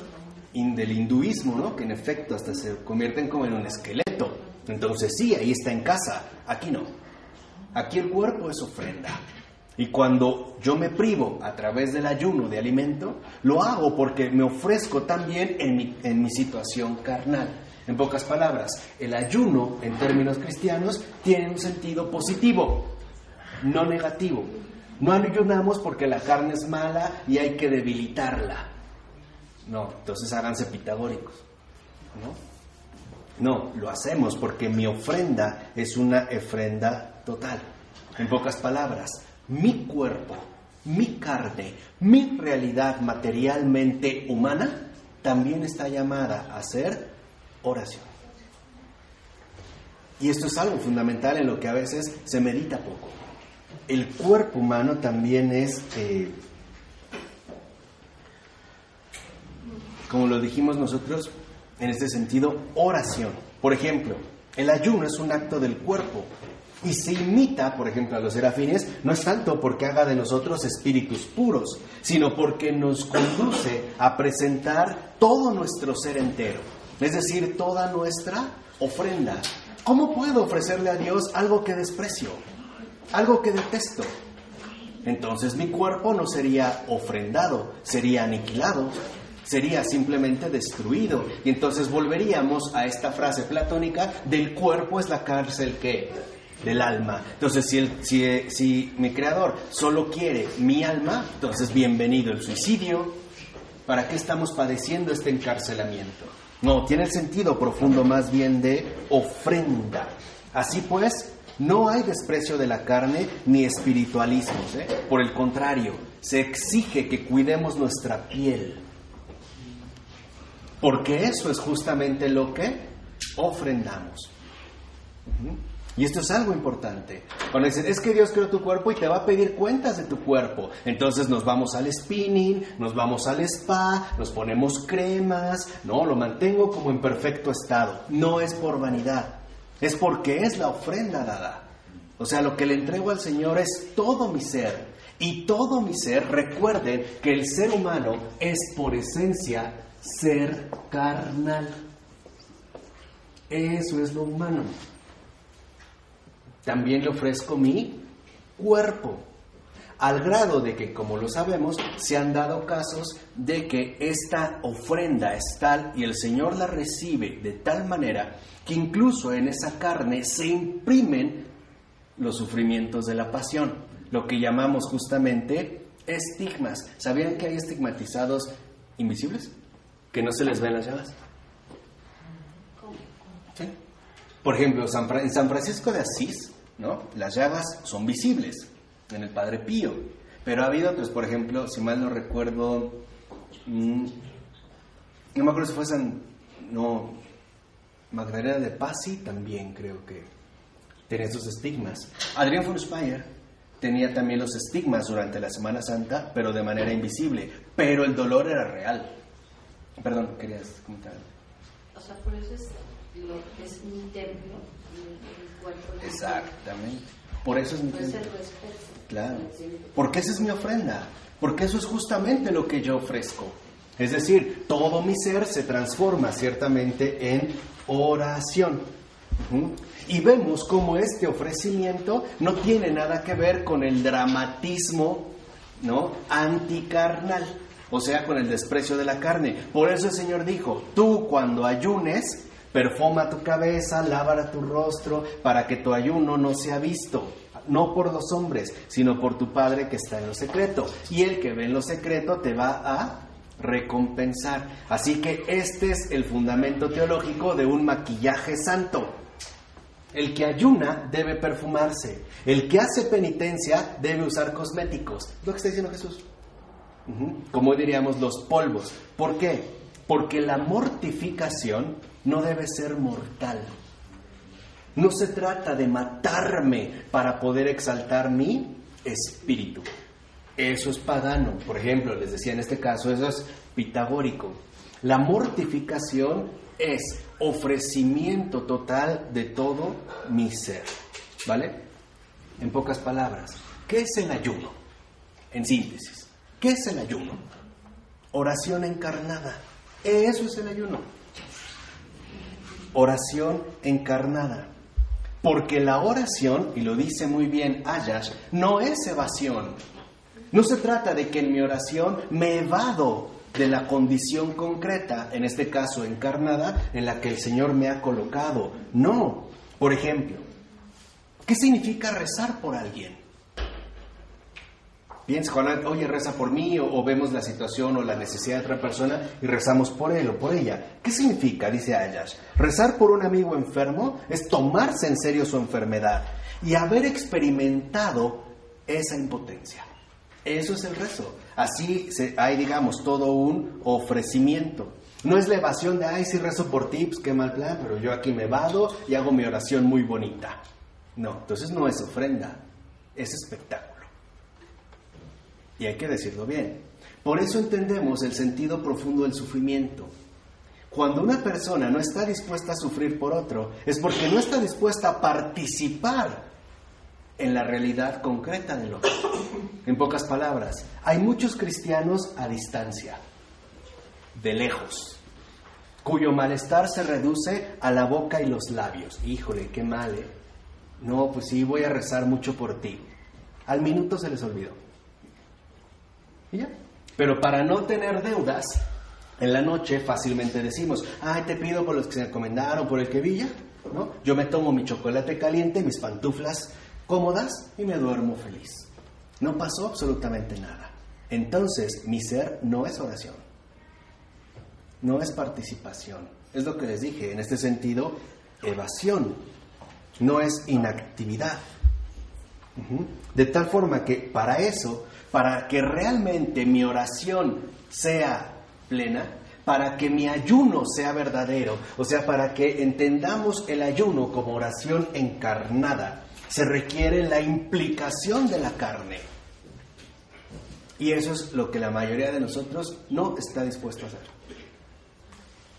del hinduismo, ¿no? que en efecto hasta se convierten como en un esqueleto. Entonces sí, ahí está en casa, aquí no. Aquí el cuerpo es ofrenda. Y cuando yo me privo a través del ayuno de alimento, lo hago porque me ofrezco también en mi, en mi situación carnal. En pocas palabras, el ayuno en términos cristianos tiene un sentido positivo, no negativo. No ayunamos porque la carne es mala y hay que debilitarla. No, entonces háganse pitagóricos. ¿no? no, lo hacemos porque mi ofrenda es una ofrenda total. En pocas palabras, mi cuerpo, mi carne, mi realidad materialmente humana también está llamada a ser oración. Y esto es algo fundamental en lo que a veces se medita poco. El cuerpo humano también es, eh, como lo dijimos nosotros, en este sentido, oración. Por ejemplo, el ayuno es un acto del cuerpo y se imita, por ejemplo, a los serafines, no es tanto porque haga de nosotros espíritus puros, sino porque nos conduce a presentar todo nuestro ser entero, es decir, toda nuestra ofrenda. ¿Cómo puedo ofrecerle a Dios algo que desprecio, algo que detesto? Entonces mi cuerpo no sería ofrendado, sería aniquilado, sería simplemente destruido. Y entonces volveríamos a esta frase platónica, del cuerpo es la cárcel que del alma. Entonces, si, el, si, si mi creador solo quiere mi alma, entonces bienvenido el suicidio. ¿Para qué estamos padeciendo este encarcelamiento? No, tiene el sentido profundo más bien de ofrenda. Así pues, no hay desprecio de la carne ni espiritualismo. ¿eh? Por el contrario, se exige que cuidemos nuestra piel. Porque eso es justamente lo que ofrendamos. Y esto es algo importante. Cuando dicen, es que Dios creó tu cuerpo y te va a pedir cuentas de tu cuerpo. Entonces nos vamos al spinning, nos vamos al spa, nos ponemos cremas, no, lo mantengo como en perfecto estado. No es por vanidad, es porque es la ofrenda dada. O sea, lo que le entrego al Señor es todo mi ser. Y todo mi ser, recuerden que el ser humano es por esencia ser carnal. Eso es lo humano también le ofrezco mi cuerpo. Al grado de que, como lo sabemos, se han dado casos de que esta ofrenda es tal y el Señor la recibe de tal manera que incluso en esa carne se imprimen los sufrimientos de la pasión, lo que llamamos justamente estigmas. ¿Sabían que hay estigmatizados invisibles? Que no se les ven las llagas. Por ejemplo, en San Francisco de Asís ¿no? Las llagas son visibles en el Padre Pío, pero ha habido otros, por ejemplo, si mal no recuerdo, mm, no me acuerdo si fue San, no, Magdalena de Pasi también creo que tenía esos estigmas. Adrián von tenía también los estigmas durante la Semana Santa, pero de manera invisible, pero el dolor era real. Perdón, querías comentar. O sea, por eso es lo es mi templo, Exactamente. Por eso es mi Claro. Porque esa es mi ofrenda. Porque eso es justamente lo que yo ofrezco. Es decir, todo mi ser se transforma ciertamente en oración. Y vemos cómo este ofrecimiento no tiene nada que ver con el dramatismo ¿no? anticarnal, o sea, con el desprecio de la carne. Por eso el Señor dijo, tú cuando ayunes, Perfuma tu cabeza, lávala tu rostro, para que tu ayuno no sea visto, no por los hombres, sino por tu Padre que está en lo secreto. Y el que ve en lo secreto te va a recompensar. Así que este es el fundamento teológico de un maquillaje santo. El que ayuna debe perfumarse. El que hace penitencia debe usar cosméticos. Lo que está diciendo Jesús. Como diríamos los polvos. ¿Por qué? Porque la mortificación no debe ser mortal. No se trata de matarme para poder exaltar mi espíritu. Eso es pagano. Por ejemplo, les decía en este caso, eso es pitagórico. La mortificación es ofrecimiento total de todo mi ser. ¿Vale? En pocas palabras, ¿qué es el ayuno? En síntesis, ¿qué es el ayuno? Oración encarnada. Eso es el ayuno oración encarnada. Porque la oración, y lo dice muy bien Ayash, no es evasión. No se trata de que en mi oración me evado de la condición concreta, en este caso encarnada, en la que el Señor me ha colocado. No. Por ejemplo, ¿qué significa rezar por alguien? Piensa, oye, reza por mí, o, vemos la situación o la necesidad de otra persona y rezamos por él o por ella. ¿Qué significa? Dice Ayash. Rezar por un amigo enfermo es tomarse en serio su enfermedad y haber experimentado esa impotencia. Eso es el rezo. Así hay, digamos, todo un ofrecimiento. No es la evasión de, ay, sí rezo por ti, pues qué mal plan, pero yo aquí me vado y hago mi oración muy bonita. No, entonces no es ofrenda, es espectáculo. Y hay que decirlo bien. Por eso entendemos el sentido profundo del sufrimiento. Cuando una persona no está dispuesta a sufrir por otro, es porque no está dispuesta a participar en la realidad concreta del otro. En pocas palabras, hay muchos cristianos a distancia, de lejos, cuyo malestar se reduce a la boca y los labios. Híjole, qué mal, ¿eh? No, pues sí, voy a rezar mucho por ti. Al minuto se les olvidó. Pero para no tener deudas, en la noche fácilmente decimos, ay, te pido por los que se encomendaron, por el que villa, ¿no? Yo me tomo mi chocolate caliente, mis pantuflas cómodas y me duermo feliz. No pasó absolutamente nada. Entonces, mi ser no es oración, no es participación. Es lo que les dije, en este sentido, evasión, no es inactividad. De tal forma que para eso para que realmente mi oración sea plena, para que mi ayuno sea verdadero, o sea, para que entendamos el ayuno como oración encarnada, se requiere la implicación de la carne. Y eso es lo que la mayoría de nosotros no está dispuesto a hacer.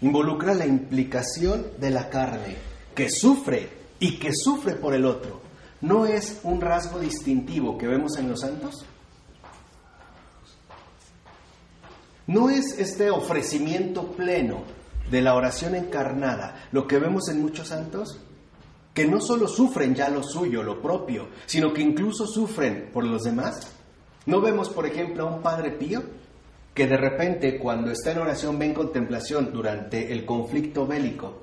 Involucra la implicación de la carne, que sufre y que sufre por el otro. ¿No es un rasgo distintivo que vemos en los santos? ¿No es este ofrecimiento pleno de la oración encarnada lo que vemos en muchos santos? Que no solo sufren ya lo suyo, lo propio, sino que incluso sufren por los demás. ¿No vemos, por ejemplo, a un Padre Pío que de repente cuando está en oración ve en contemplación durante el conflicto bélico,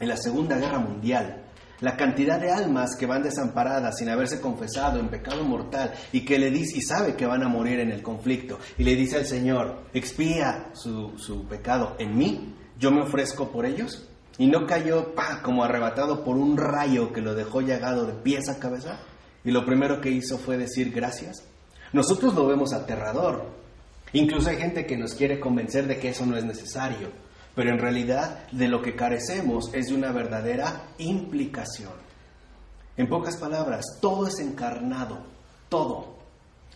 en la Segunda Guerra Mundial, la cantidad de almas que van desamparadas sin haberse confesado en pecado mortal y que le dice y sabe que van a morir en el conflicto y le dice al Señor, expía su, su pecado en mí, yo me ofrezco por ellos. Y no cayó como arrebatado por un rayo que lo dejó llagado de pies a cabeza. Y lo primero que hizo fue decir gracias. Nosotros lo vemos aterrador. Incluso hay gente que nos quiere convencer de que eso no es necesario. Pero en realidad de lo que carecemos es de una verdadera implicación. En pocas palabras, todo es encarnado, todo.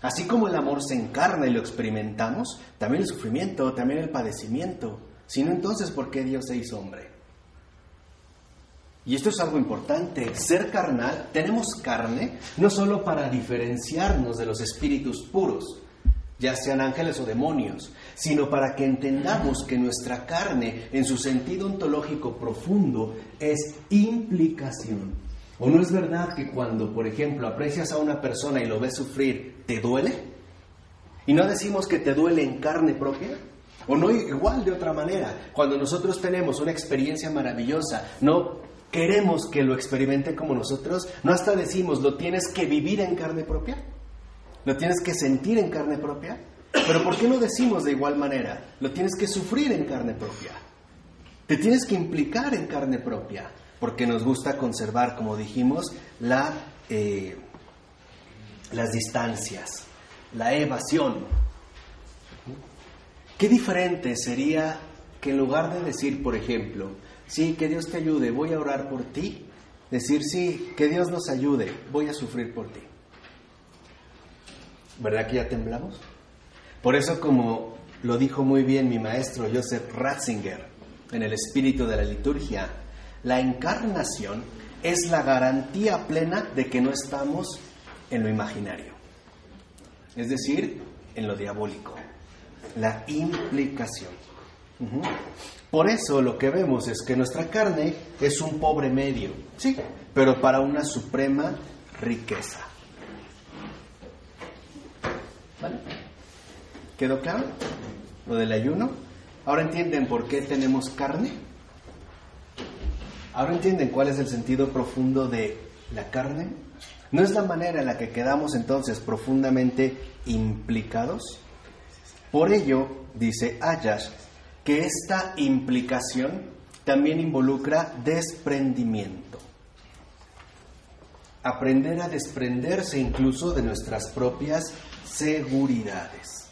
Así como el amor se encarna y lo experimentamos, también el sufrimiento, también el padecimiento. Si no, entonces, ¿por qué Dios se hizo hombre? Y esto es algo importante. Ser carnal, tenemos carne no solo para diferenciarnos de los espíritus puros, ya sean ángeles o demonios, sino para que entendamos que nuestra carne, en su sentido ontológico profundo, es implicación. ¿O no es verdad que cuando, por ejemplo, aprecias a una persona y lo ves sufrir, te duele? ¿Y no decimos que te duele en carne propia? ¿O no igual de otra manera? Cuando nosotros tenemos una experiencia maravillosa, no queremos que lo experimente como nosotros, no hasta decimos, lo tienes que vivir en carne propia, lo tienes que sentir en carne propia. Pero ¿por qué no decimos de igual manera? Lo tienes que sufrir en carne propia. Te tienes que implicar en carne propia, porque nos gusta conservar, como dijimos, la, eh, las distancias, la evasión. Qué diferente sería que en lugar de decir, por ejemplo, sí, que Dios te ayude, voy a orar por ti, decir, sí, que Dios nos ayude, voy a sufrir por ti. ¿Verdad que ya temblamos? Por eso, como lo dijo muy bien mi maestro Joseph Ratzinger en el espíritu de la liturgia, la encarnación es la garantía plena de que no estamos en lo imaginario, es decir, en lo diabólico, la implicación. Por eso lo que vemos es que nuestra carne es un pobre medio, sí, pero para una suprema riqueza. ¿Vale? ¿Quedó claro? Lo del ayuno. ¿Ahora entienden por qué tenemos carne? ¿Ahora entienden cuál es el sentido profundo de la carne? ¿No es la manera en la que quedamos entonces profundamente implicados? Por ello, dice Ayash, que esta implicación también involucra desprendimiento. Aprender a desprenderse incluso de nuestras propias seguridades.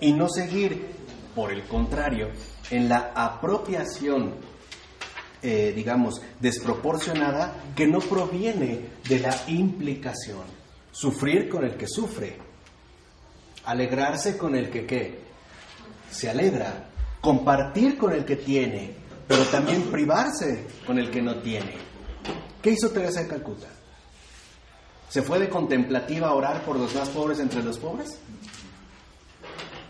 Y no seguir, por el contrario, en la apropiación, eh, digamos, desproporcionada que no proviene de la implicación. Sufrir con el que sufre. Alegrarse con el que qué. Se alegra. Compartir con el que tiene, pero también privarse con el que no tiene. ¿Qué hizo Teresa de Calcuta? ¿Se fue de contemplativa a orar por los más pobres entre los pobres?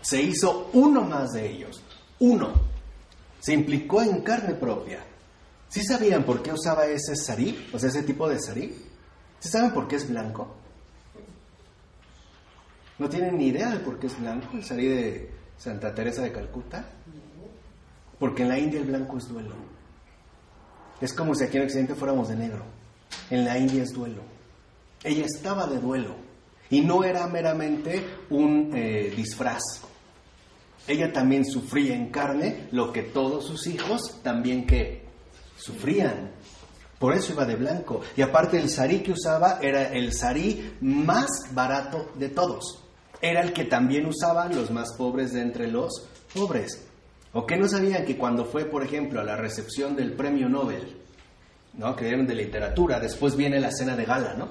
Se hizo uno más de ellos. Uno. Se implicó en carne propia. ¿Sí sabían por qué usaba ese sarí? O sea, ese tipo de sarí. ¿Sí saben por qué es blanco? ¿No tienen ni idea de por qué es blanco el sarí de Santa Teresa de Calcuta? Porque en la India el blanco es duelo. Es como si aquí en Occidente fuéramos de negro. En la India es duelo. Ella estaba de duelo y no era meramente un eh, disfraz. Ella también sufría en carne lo que todos sus hijos también que sufrían. Por eso iba de blanco. Y aparte el sarí que usaba era el sarí más barato de todos. Era el que también usaban los más pobres de entre los pobres. ¿O qué no sabían que cuando fue, por ejemplo, a la recepción del premio Nobel, ¿no? que dieron de literatura, después viene la cena de gala, ¿no?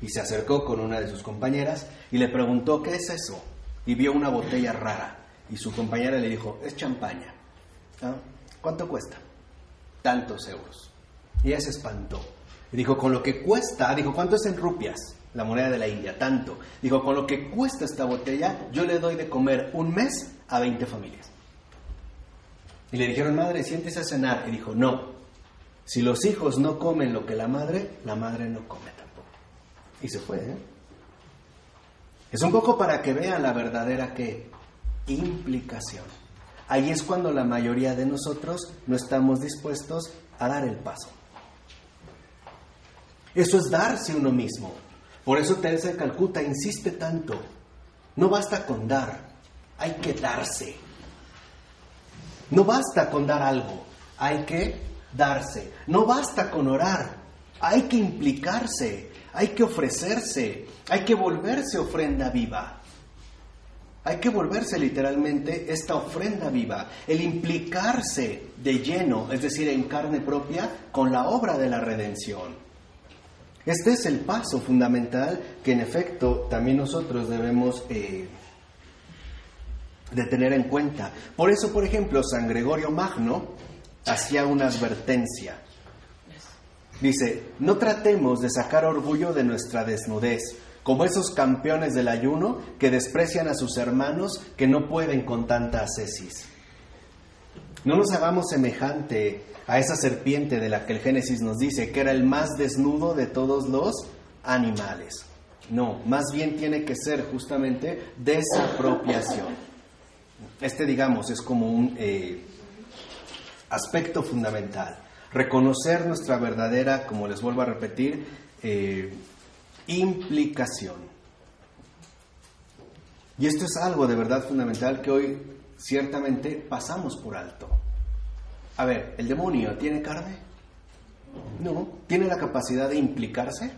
Y se acercó con una de sus compañeras y le preguntó, ¿qué es eso? Y vio una botella rara. Y su compañera le dijo, es champaña. ¿Cuánto cuesta? Tantos euros. Y ella se espantó. Y dijo, con lo que cuesta, dijo, ¿cuánto es en rupias? La moneda de la India, tanto. Dijo, con lo que cuesta esta botella, yo le doy de comer un mes a 20 familias. Y le dijeron, madre, siéntese a cenar. Y dijo, no, si los hijos no comen lo que la madre, la madre no come. Y se fue, ¿eh? Es un poco para que vean la verdadera que implicación. Ahí es cuando la mayoría de nosotros no estamos dispuestos a dar el paso. Eso es darse uno mismo. Por eso Teresa de Calcuta insiste tanto. No basta con dar, hay que darse. No basta con dar algo, hay que darse. No basta con orar, hay que implicarse, hay que ofrecerse, hay que volverse ofrenda viva. Hay que volverse literalmente esta ofrenda viva, el implicarse de lleno, es decir, en carne propia, con la obra de la redención. Este es el paso fundamental que en efecto también nosotros debemos eh, de tener en cuenta. Por eso, por ejemplo, San Gregorio Magno hacía una advertencia. Dice, no tratemos de sacar orgullo de nuestra desnudez como esos campeones del ayuno que desprecian a sus hermanos que no pueden con tanta ascesis. No nos hagamos semejante a esa serpiente de la que el Génesis nos dice que era el más desnudo de todos los animales. No, más bien tiene que ser justamente desapropiación. Este, digamos, es como un eh, aspecto fundamental. Reconocer nuestra verdadera, como les vuelvo a repetir, eh, implicación. Y esto es algo de verdad fundamental que hoy ciertamente pasamos por alto. A ver, ¿el demonio tiene carne? No. ¿Tiene la capacidad de implicarse?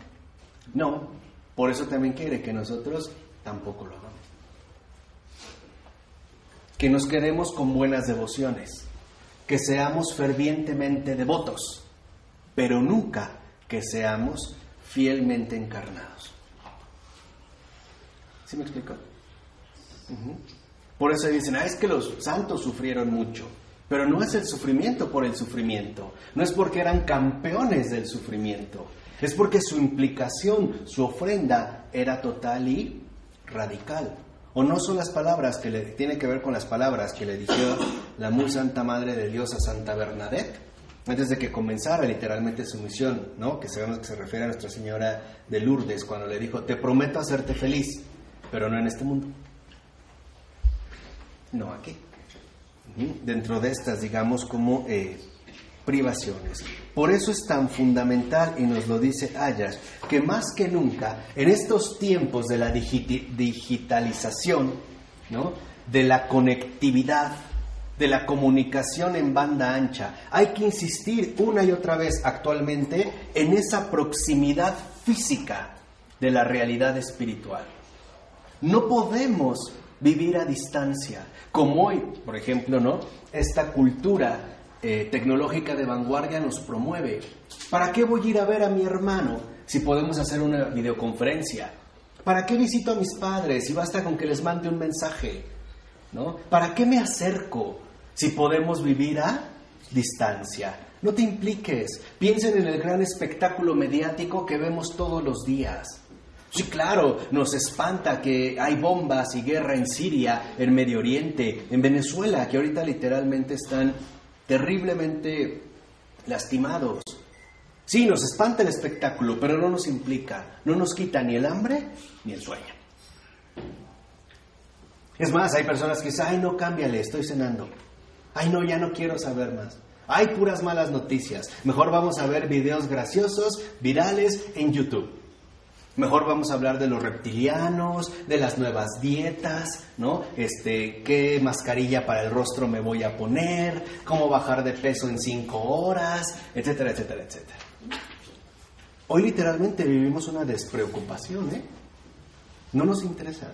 No. Por eso también quiere que nosotros tampoco lo hagamos. Que nos quedemos con buenas devociones, que seamos fervientemente devotos, pero nunca que seamos fielmente encarnados. ¿Sí me explico? Por eso dicen, ah, es que los santos sufrieron mucho. Pero no es el sufrimiento por el sufrimiento, no es porque eran campeones del sufrimiento, es porque su implicación, su ofrenda era total y radical. O no son las palabras que le tiene que ver con las palabras que le dijo la muy santa madre de Dios a Santa Bernadette, antes de que comenzara literalmente su misión, ¿no? que sabemos que se refiere a Nuestra Señora de Lourdes, cuando le dijo, te prometo hacerte feliz, pero no en este mundo. No aquí. Dentro de estas, digamos, como eh, privaciones. Por eso es tan fundamental, y nos lo dice Ayas, que más que nunca, en estos tiempos de la digitalización, de la conectividad, de la comunicación en banda ancha, hay que insistir una y otra vez actualmente en esa proximidad física de la realidad espiritual. No podemos vivir a distancia, como hoy, por ejemplo, ¿no? Esta cultura eh, tecnológica de vanguardia nos promueve. ¿Para qué voy a ir a ver a mi hermano si podemos hacer una videoconferencia? ¿Para qué visito a mis padres si basta con que les mande un mensaje? ¿No? ¿Para qué me acerco si podemos vivir a distancia? No te impliques. Piensen en el gran espectáculo mediático que vemos todos los días. Sí, claro, nos espanta que hay bombas y guerra en Siria, en Medio Oriente, en Venezuela, que ahorita literalmente están terriblemente lastimados. Sí, nos espanta el espectáculo, pero no nos implica, no nos quita ni el hambre ni el sueño. Es más, hay personas que dicen, ay, no, cámbiale, estoy cenando. Ay, no, ya no quiero saber más. Hay puras malas noticias. Mejor vamos a ver videos graciosos, virales en YouTube. Mejor vamos a hablar de los reptilianos, de las nuevas dietas, ¿no? Este, qué mascarilla para el rostro me voy a poner, cómo bajar de peso en cinco horas, etcétera, etcétera, etcétera. Hoy literalmente vivimos una despreocupación, ¿eh? No nos interesa.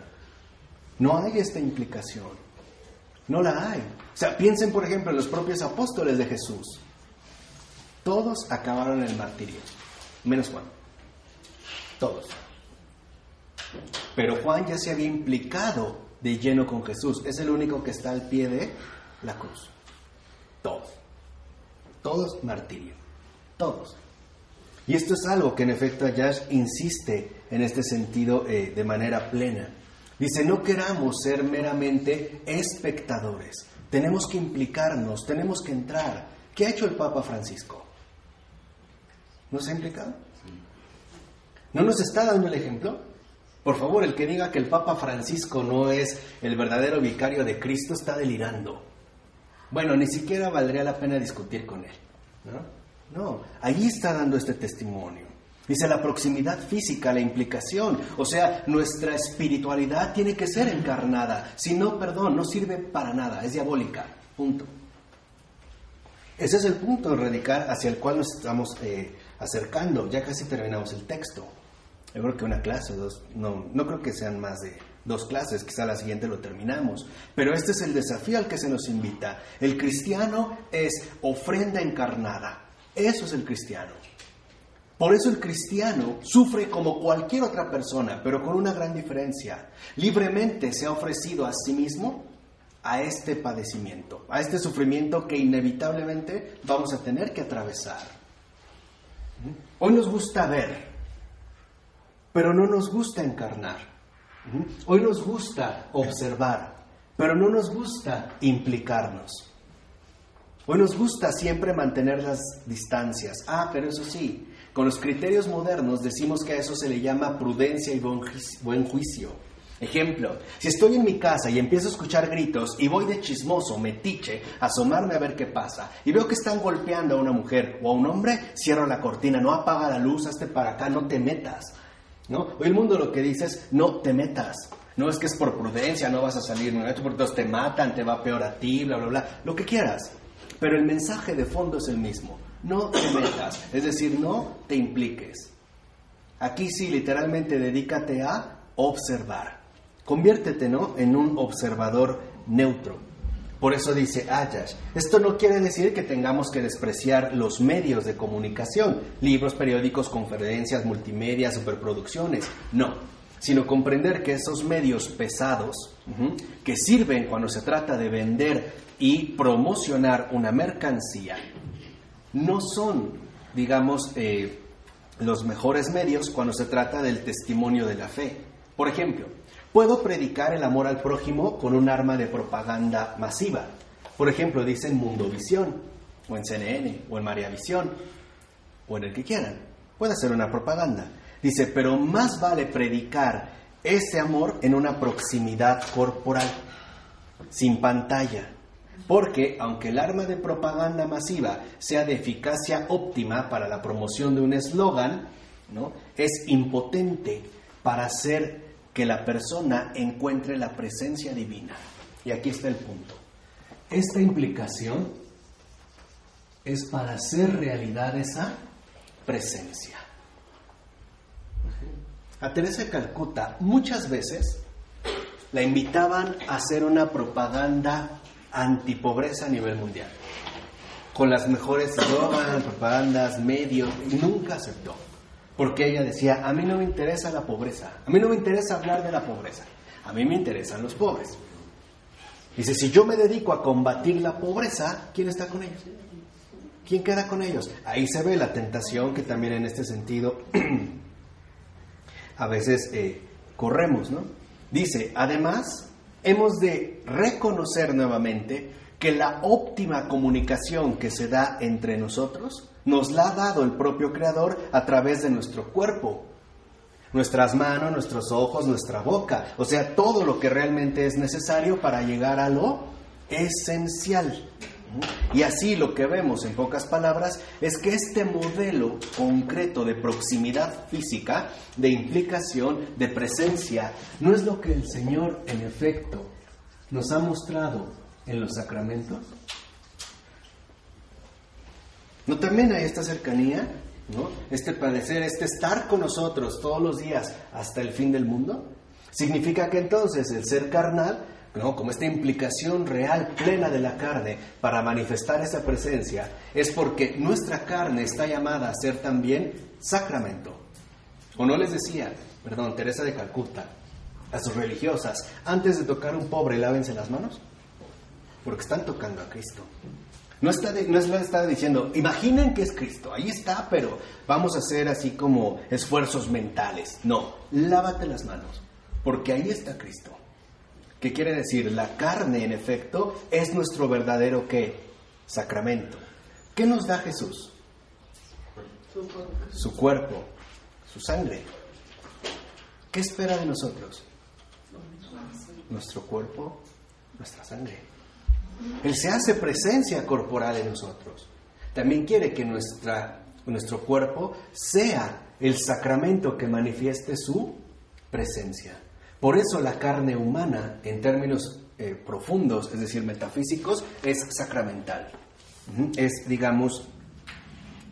No hay esta implicación. No la hay. O sea, piensen, por ejemplo, en los propios apóstoles de Jesús. Todos acabaron en el martirio, menos Juan. Todos. Pero Juan ya se había implicado de lleno con Jesús. Es el único que está al pie de la cruz. Todos. Todos martirio. Todos. Y esto es algo que en efecto Ayash insiste en este sentido eh, de manera plena. Dice, no queramos ser meramente espectadores. Tenemos que implicarnos, tenemos que entrar. ¿Qué ha hecho el Papa Francisco? ¿No se ha implicado? ¿No nos está dando el ejemplo? Por favor, el que diga que el Papa Francisco no es el verdadero vicario de Cristo está delirando. Bueno, ni siquiera valdría la pena discutir con él. No, no ahí está dando este testimonio. Dice la proximidad física, la implicación. O sea, nuestra espiritualidad tiene que ser encarnada. Si no, perdón, no sirve para nada, es diabólica. Punto. Ese es el punto radical hacia el cual nos estamos eh, acercando. Ya casi terminamos el texto. Yo creo que una clase, dos, no, no creo que sean más de dos clases, quizá la siguiente lo terminamos. Pero este es el desafío al que se nos invita. El cristiano es ofrenda encarnada. Eso es el cristiano. Por eso el cristiano sufre como cualquier otra persona, pero con una gran diferencia. Libremente se ha ofrecido a sí mismo a este padecimiento, a este sufrimiento que inevitablemente vamos a tener que atravesar. Hoy nos gusta ver, pero no nos gusta encarnar. Hoy nos gusta observar, pero no nos gusta implicarnos. Hoy nos gusta siempre mantener las distancias. Ah, pero eso sí, con los criterios modernos decimos que a eso se le llama prudencia y buen juicio. Ejemplo, si estoy en mi casa y empiezo a escuchar gritos y voy de chismoso, metiche, a asomarme a ver qué pasa y veo que están golpeando a una mujer o a un hombre, cierro la cortina, no apaga la luz, hazte para acá, no te metas. Hoy el mundo lo que dice es, no te metas. No es que es por prudencia, no vas a salir, no, porque te matan, te va peor a ti, bla, bla, bla, lo que quieras. Pero el mensaje de fondo es el mismo. No te metas, es decir, no te impliques. Aquí sí, literalmente, dedícate a observar. Conviértete, ¿no?, en un observador neutro. Por eso dice Ayash, esto no quiere decir que tengamos que despreciar los medios de comunicación, libros, periódicos, conferencias, multimedia, superproducciones, no, sino comprender que esos medios pesados, que sirven cuando se trata de vender y promocionar una mercancía, no son, digamos, eh, los mejores medios cuando se trata del testimonio de la fe. Por ejemplo, Puedo predicar el amor al prójimo con un arma de propaganda masiva. Por ejemplo, dice en Mundovisión, o en CNN, o en María Visión, o en el que quieran. Puede hacer una propaganda. Dice, pero más vale predicar ese amor en una proximidad corporal, sin pantalla, Porque aunque el arma de propaganda masiva sea de eficacia óptima para la promoción de un eslogan, ¿no? es impotente para hacer que la persona encuentre la presencia divina. Y aquí está el punto. Esta implicación es para hacer realidad esa presencia. A Teresa de Calcuta muchas veces la invitaban a hacer una propaganda antipobreza a nivel mundial, con las mejores drogas, propagandas, medios, y nunca aceptó. Porque ella decía, a mí no me interesa la pobreza, a mí no me interesa hablar de la pobreza, a mí me interesan los pobres. Dice, si yo me dedico a combatir la pobreza, ¿quién está con ellos? ¿Quién queda con ellos? Ahí se ve la tentación que también en este sentido <clears throat> a veces eh, corremos, ¿no? Dice, además, hemos de reconocer nuevamente que la óptima comunicación que se da entre nosotros nos la ha dado el propio Creador a través de nuestro cuerpo, nuestras manos, nuestros ojos, nuestra boca, o sea, todo lo que realmente es necesario para llegar a lo esencial. Y así lo que vemos en pocas palabras es que este modelo concreto de proximidad física, de implicación, de presencia, no es lo que el Señor en efecto nos ha mostrado en los sacramentos. ¿No también hay esta cercanía? ¿no? Este padecer, este estar con nosotros todos los días hasta el fin del mundo. Significa que entonces el ser carnal ¿no? como esta implicación real, plena de la carne, para manifestar esa presencia, es porque nuestra carne está llamada a ser también sacramento. O no les decía, perdón, Teresa de Calcuta, a sus religiosas, antes de tocar un pobre, lávense las manos, porque están tocando a Cristo. No, está no está diciendo, imaginen que es Cristo, ahí está, pero vamos a hacer así como esfuerzos mentales. No, lávate las manos, porque ahí está Cristo. ¿Qué quiere decir? La carne, en efecto, es nuestro verdadero qué? Sacramento. ¿Qué nos da Jesús? Su cuerpo, su sangre. ¿Qué espera de nosotros? Nuestro cuerpo, nuestra sangre. Él se hace presencia corporal en nosotros. También quiere que nuestra, nuestro cuerpo sea el sacramento que manifieste su presencia. Por eso la carne humana, en términos eh, profundos, es decir, metafísicos, es sacramental. Es, digamos,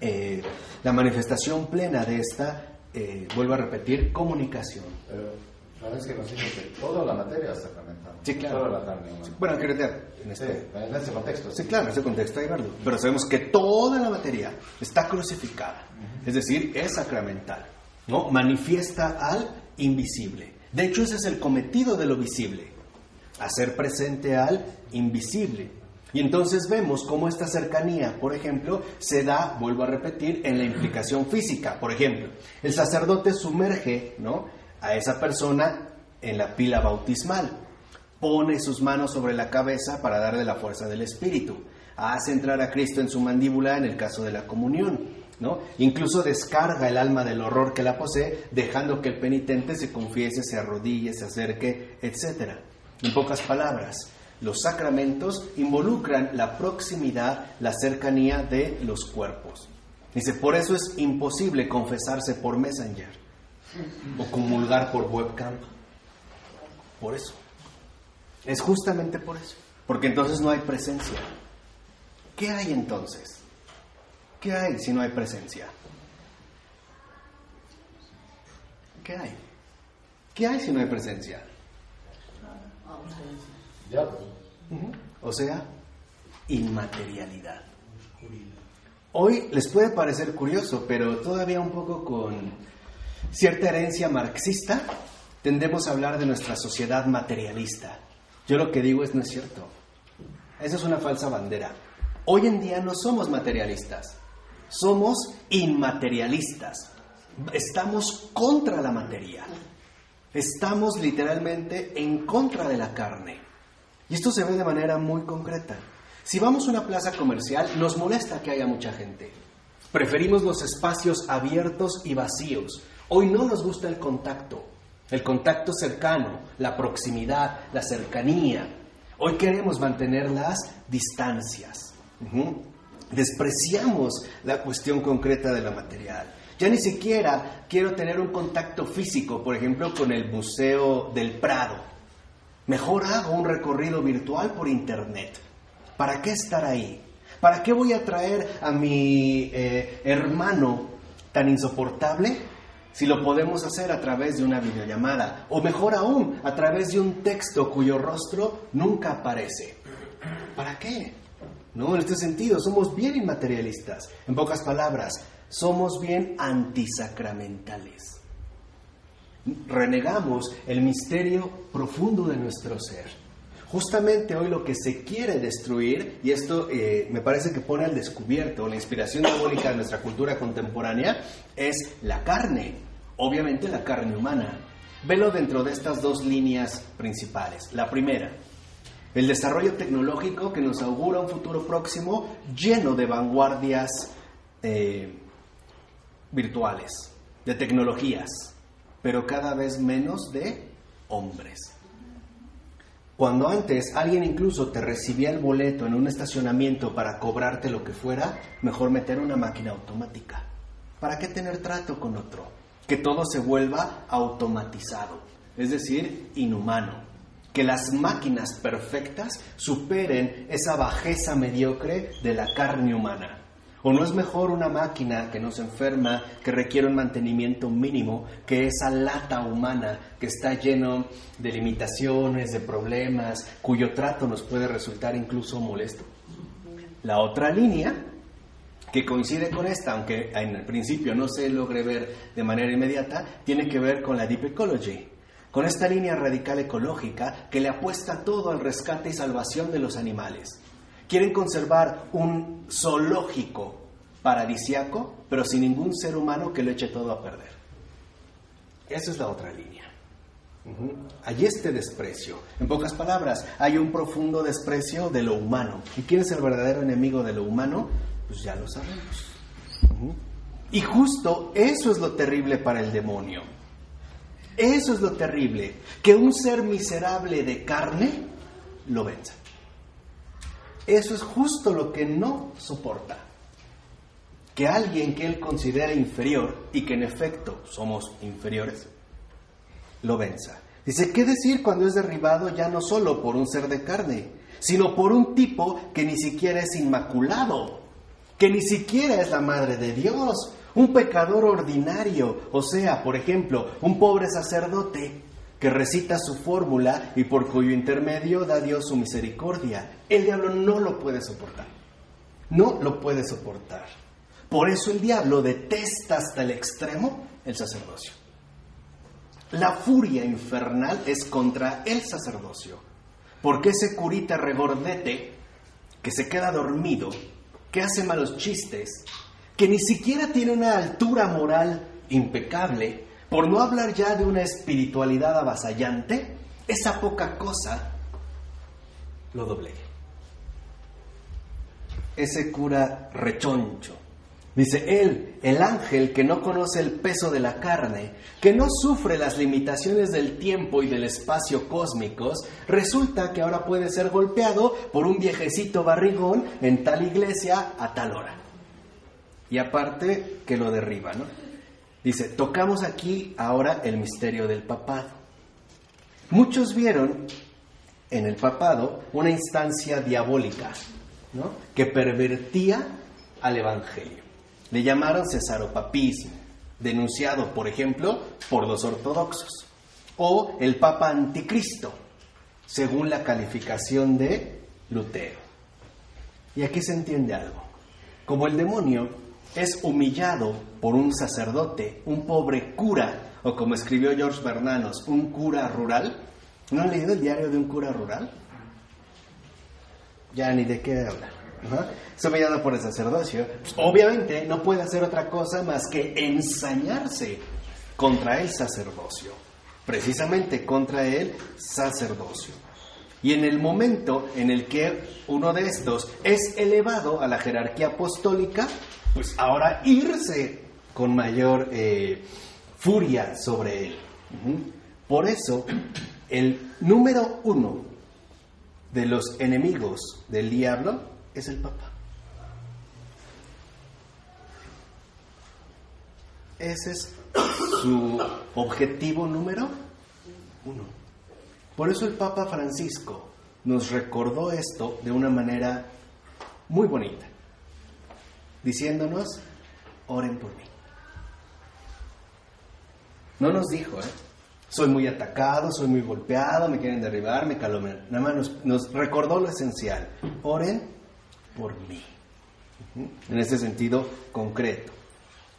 eh, la manifestación plena de esta, eh, vuelvo a repetir, comunicación. Pero, ¿sabes que toda la materia es sacramental? Sí, claro. Toda la carne humana. Bueno, quiero decir, en este, en ese contexto. Sí, claro, en ese contexto hay verlo. Pero sabemos que toda la materia está crucificada. Es decir, es sacramental. ¿no? Manifiesta al invisible. De hecho, ese es el cometido de lo visible, hacer presente al invisible. Y entonces vemos cómo esta cercanía, por ejemplo, se da, vuelvo a repetir, en la implicación física. Por ejemplo, el sacerdote sumerge ¿no? a esa persona en la pila bautismal, pone sus manos sobre la cabeza para darle la fuerza del Espíritu, hace entrar a Cristo en su mandíbula en el caso de la comunión. Incluso descarga el alma del horror que la posee, dejando que el penitente se confiese, se arrodille, se acerque, etc. En pocas palabras, los sacramentos involucran la proximidad, la cercanía de los cuerpos. Dice, por eso es imposible confesarse por Messenger o comulgar por webcam. Por eso. Es justamente por eso. Porque entonces no hay presencia. ¿Qué hay entonces? ¿Qué hay si no hay presencia? ¿Qué hay? ¿Qué hay si no hay presencia? O sea, inmaterialidad. Hoy les puede parecer curioso, pero todavía un poco con cierta herencia marxista, tendemos a hablar de nuestra sociedad materialista. Yo lo que digo es no es cierto. Esa es una falsa bandera. Hoy en día no somos materialistas. Somos inmaterialistas. Estamos contra la materia. Estamos literalmente en contra de la carne. Y esto se ve de manera muy concreta. Si vamos a una plaza comercial, nos molesta que haya mucha gente. Preferimos los espacios abiertos y vacíos. Hoy no nos gusta el contacto, el contacto cercano, la proximidad, la cercanía. Hoy queremos mantener las distancias. Despreciamos la cuestión concreta de la material. Ya ni siquiera quiero tener un contacto físico, por ejemplo, con el Museo del Prado. Mejor hago un recorrido virtual por Internet. ¿Para qué estar ahí? ¿Para qué voy a traer a mi eh, hermano tan insoportable si lo podemos hacer a través de una videollamada? O mejor aún, a través de un texto cuyo rostro nunca aparece. ¿Para qué? No, en este sentido, somos bien inmaterialistas. En pocas palabras, somos bien antisacramentales. Renegamos el misterio profundo de nuestro ser. Justamente hoy lo que se quiere destruir, y esto eh, me parece que pone al descubierto la inspiración diabólica de nuestra cultura contemporánea, es la carne, obviamente la carne humana. Velo dentro de estas dos líneas principales. La primera, el desarrollo tecnológico que nos augura un futuro próximo lleno de vanguardias eh, virtuales, de tecnologías, pero cada vez menos de hombres. Cuando antes alguien incluso te recibía el boleto en un estacionamiento para cobrarte lo que fuera, mejor meter una máquina automática. ¿Para qué tener trato con otro? Que todo se vuelva automatizado, es decir, inhumano que las máquinas perfectas superen esa bajeza mediocre de la carne humana. ¿O no es mejor una máquina que nos enferma, que requiere un mantenimiento mínimo, que esa lata humana que está lleno de limitaciones, de problemas, cuyo trato nos puede resultar incluso molesto? La otra línea, que coincide con esta, aunque en el principio no se logre ver de manera inmediata, tiene que ver con la Deep Ecology, con esta línea radical ecológica que le apuesta todo al rescate y salvación de los animales. Quieren conservar un zoológico paradisiaco, pero sin ningún ser humano que lo eche todo a perder. Esa es la otra línea. Hay este desprecio. En pocas palabras, hay un profundo desprecio de lo humano. ¿Y quién es el verdadero enemigo de lo humano? Pues ya lo sabemos. Y justo eso es lo terrible para el demonio. Eso es lo terrible, que un ser miserable de carne lo venza. Eso es justo lo que no soporta. Que alguien que él considera inferior, y que en efecto somos inferiores, lo venza. Dice, ¿qué decir cuando es derribado ya no solo por un ser de carne, sino por un tipo que ni siquiera es inmaculado, que ni siquiera es la madre de Dios, un pecador ordinario, o sea, por ejemplo, un pobre sacerdote que recita su fórmula y por cuyo intermedio da Dios su misericordia. El diablo no lo puede soportar. No lo puede soportar. Por eso el diablo detesta hasta el extremo el sacerdocio. La furia infernal es contra el sacerdocio. Porque ese curita regordete que se queda dormido, que hace malos chistes, que ni siquiera tiene una altura moral impecable, por no hablar ya de una espiritualidad avasallante, esa poca cosa lo doblegue. Ese cura rechoncho. Dice él, el ángel que no conoce el peso de la carne, que no sufre las limitaciones del tiempo y del espacio cósmicos, resulta que ahora puede ser golpeado por un viejecito barrigón en tal iglesia a tal hora y aparte que lo derriba, ¿no? Dice, tocamos aquí ahora el misterio del papado. Muchos vieron en el papado una instancia diabólica. Que pervertía al Evangelio. Le llamaron cesaropapismo, denunciado, por ejemplo, por los ortodoxos, o el Papa Anticristo, según la calificación de Lutero. Y aquí se entiende algo. Como el demonio es humillado por un sacerdote, un pobre cura, o como escribió George Bernanos, un cura rural. ¿No han leído el diario de un cura rural? Ya ni de qué habla. Es humillado por el sacerdocio. Pues, obviamente no puede hacer otra cosa más que ensañarse contra el sacerdocio. Precisamente contra el sacerdocio. Y en el momento en el que uno de estos es elevado a la jerarquía apostólica, pues ahora irse con mayor eh, furia sobre él. Por eso, el número uno de los enemigos del diablo es el Papa. Ese es su objetivo número uno. Por eso el Papa Francisco nos recordó esto de una manera muy bonita, diciéndonos, oren por mí. No nos dijo, ¿eh? soy muy atacado, soy muy golpeado, me quieren derribar, me calomnian. Nada más nos, nos, recordó lo esencial, oren por mí. En ese sentido concreto.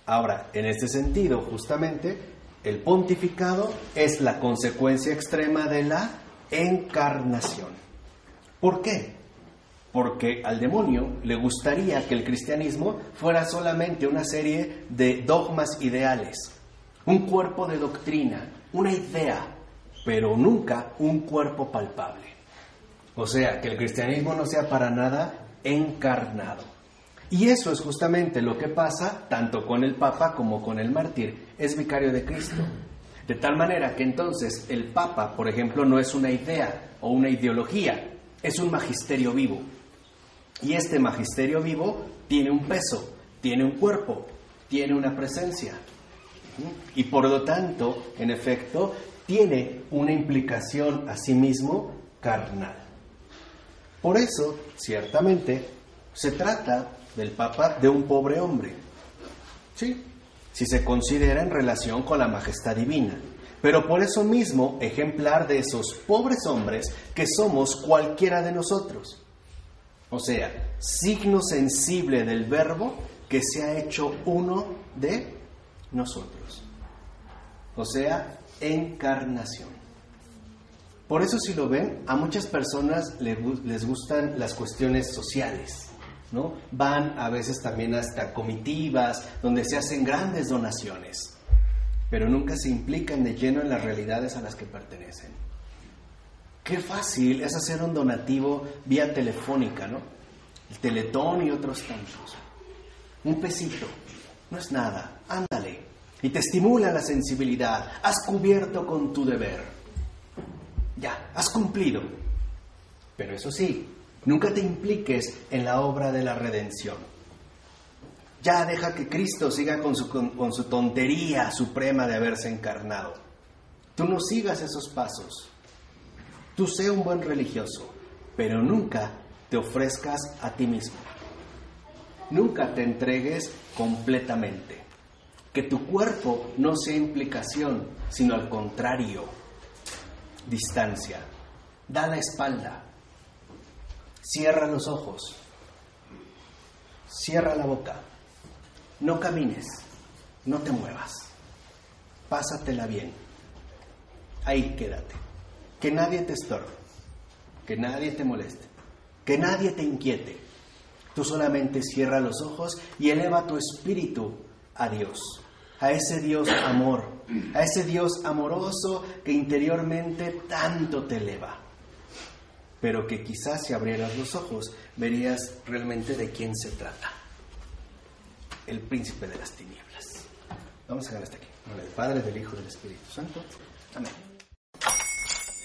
Ahora, en este sentido, justamente, el pontificado es la consecuencia extrema de la encarnación. ¿Por qué? Porque al demonio le gustaría que el cristianismo fuera solamente una serie de dogmas ideales, un cuerpo de doctrina, una idea, pero nunca un cuerpo palpable. O sea, que el cristianismo no sea para nada encarnado. Y eso es justamente lo que pasa tanto con el Papa como con el mártir. Es vicario de Cristo. De tal manera que entonces el Papa, por ejemplo, no es una idea o una ideología, es un magisterio vivo. Y este magisterio vivo tiene un peso, tiene un cuerpo, tiene una presencia. Y por lo tanto, en efecto, tiene una implicación a sí mismo carnal. Por eso, ciertamente, se trata del Papa de un pobre hombre. Sí, si se considera en relación con la majestad divina. Pero por eso mismo, ejemplar de esos pobres hombres que somos cualquiera de nosotros. O sea, signo sensible del verbo que se ha hecho uno de nosotros. O sea, encarnación. Por eso si lo ven, a muchas personas les gustan las cuestiones sociales. ¿no? Van a veces también hasta comitivas donde se hacen grandes donaciones, pero nunca se implican de lleno en las realidades a las que pertenecen. Qué fácil es hacer un donativo vía telefónica, ¿no? El teletón y otros tantos. Un pesito, no es nada, ándale. Y te estimula la sensibilidad, has cubierto con tu deber. Ya, has cumplido. Pero eso sí, Nunca te impliques en la obra de la redención. Ya deja que Cristo siga con su, con, su tontería suprema de haberse encarnado. Tú no sigas esos pasos. Tú sé un buen religioso, pero nunca te ofrezcas a ti mismo. Nunca te entregues completamente. Que tu cuerpo no sea implicación, sino al contrario, distancia. Da la espalda. Cierra los ojos. Cierra la boca. No camines. No te muevas. Pásatela bien. Ahí quédate. Que nadie te estorbe. Que nadie te moleste. Que nadie te inquiete. Tú solamente cierra los ojos y eleva tu espíritu a Dios. A ese Dios amor. A ese Dios amoroso que interiormente tanto te eleva pero que quizás si abrieras los ojos verías realmente de quién se trata. El príncipe de las tinieblas. Vamos a dejar hasta aquí. del Padre, del Hijo, del Espíritu Santo. Amén.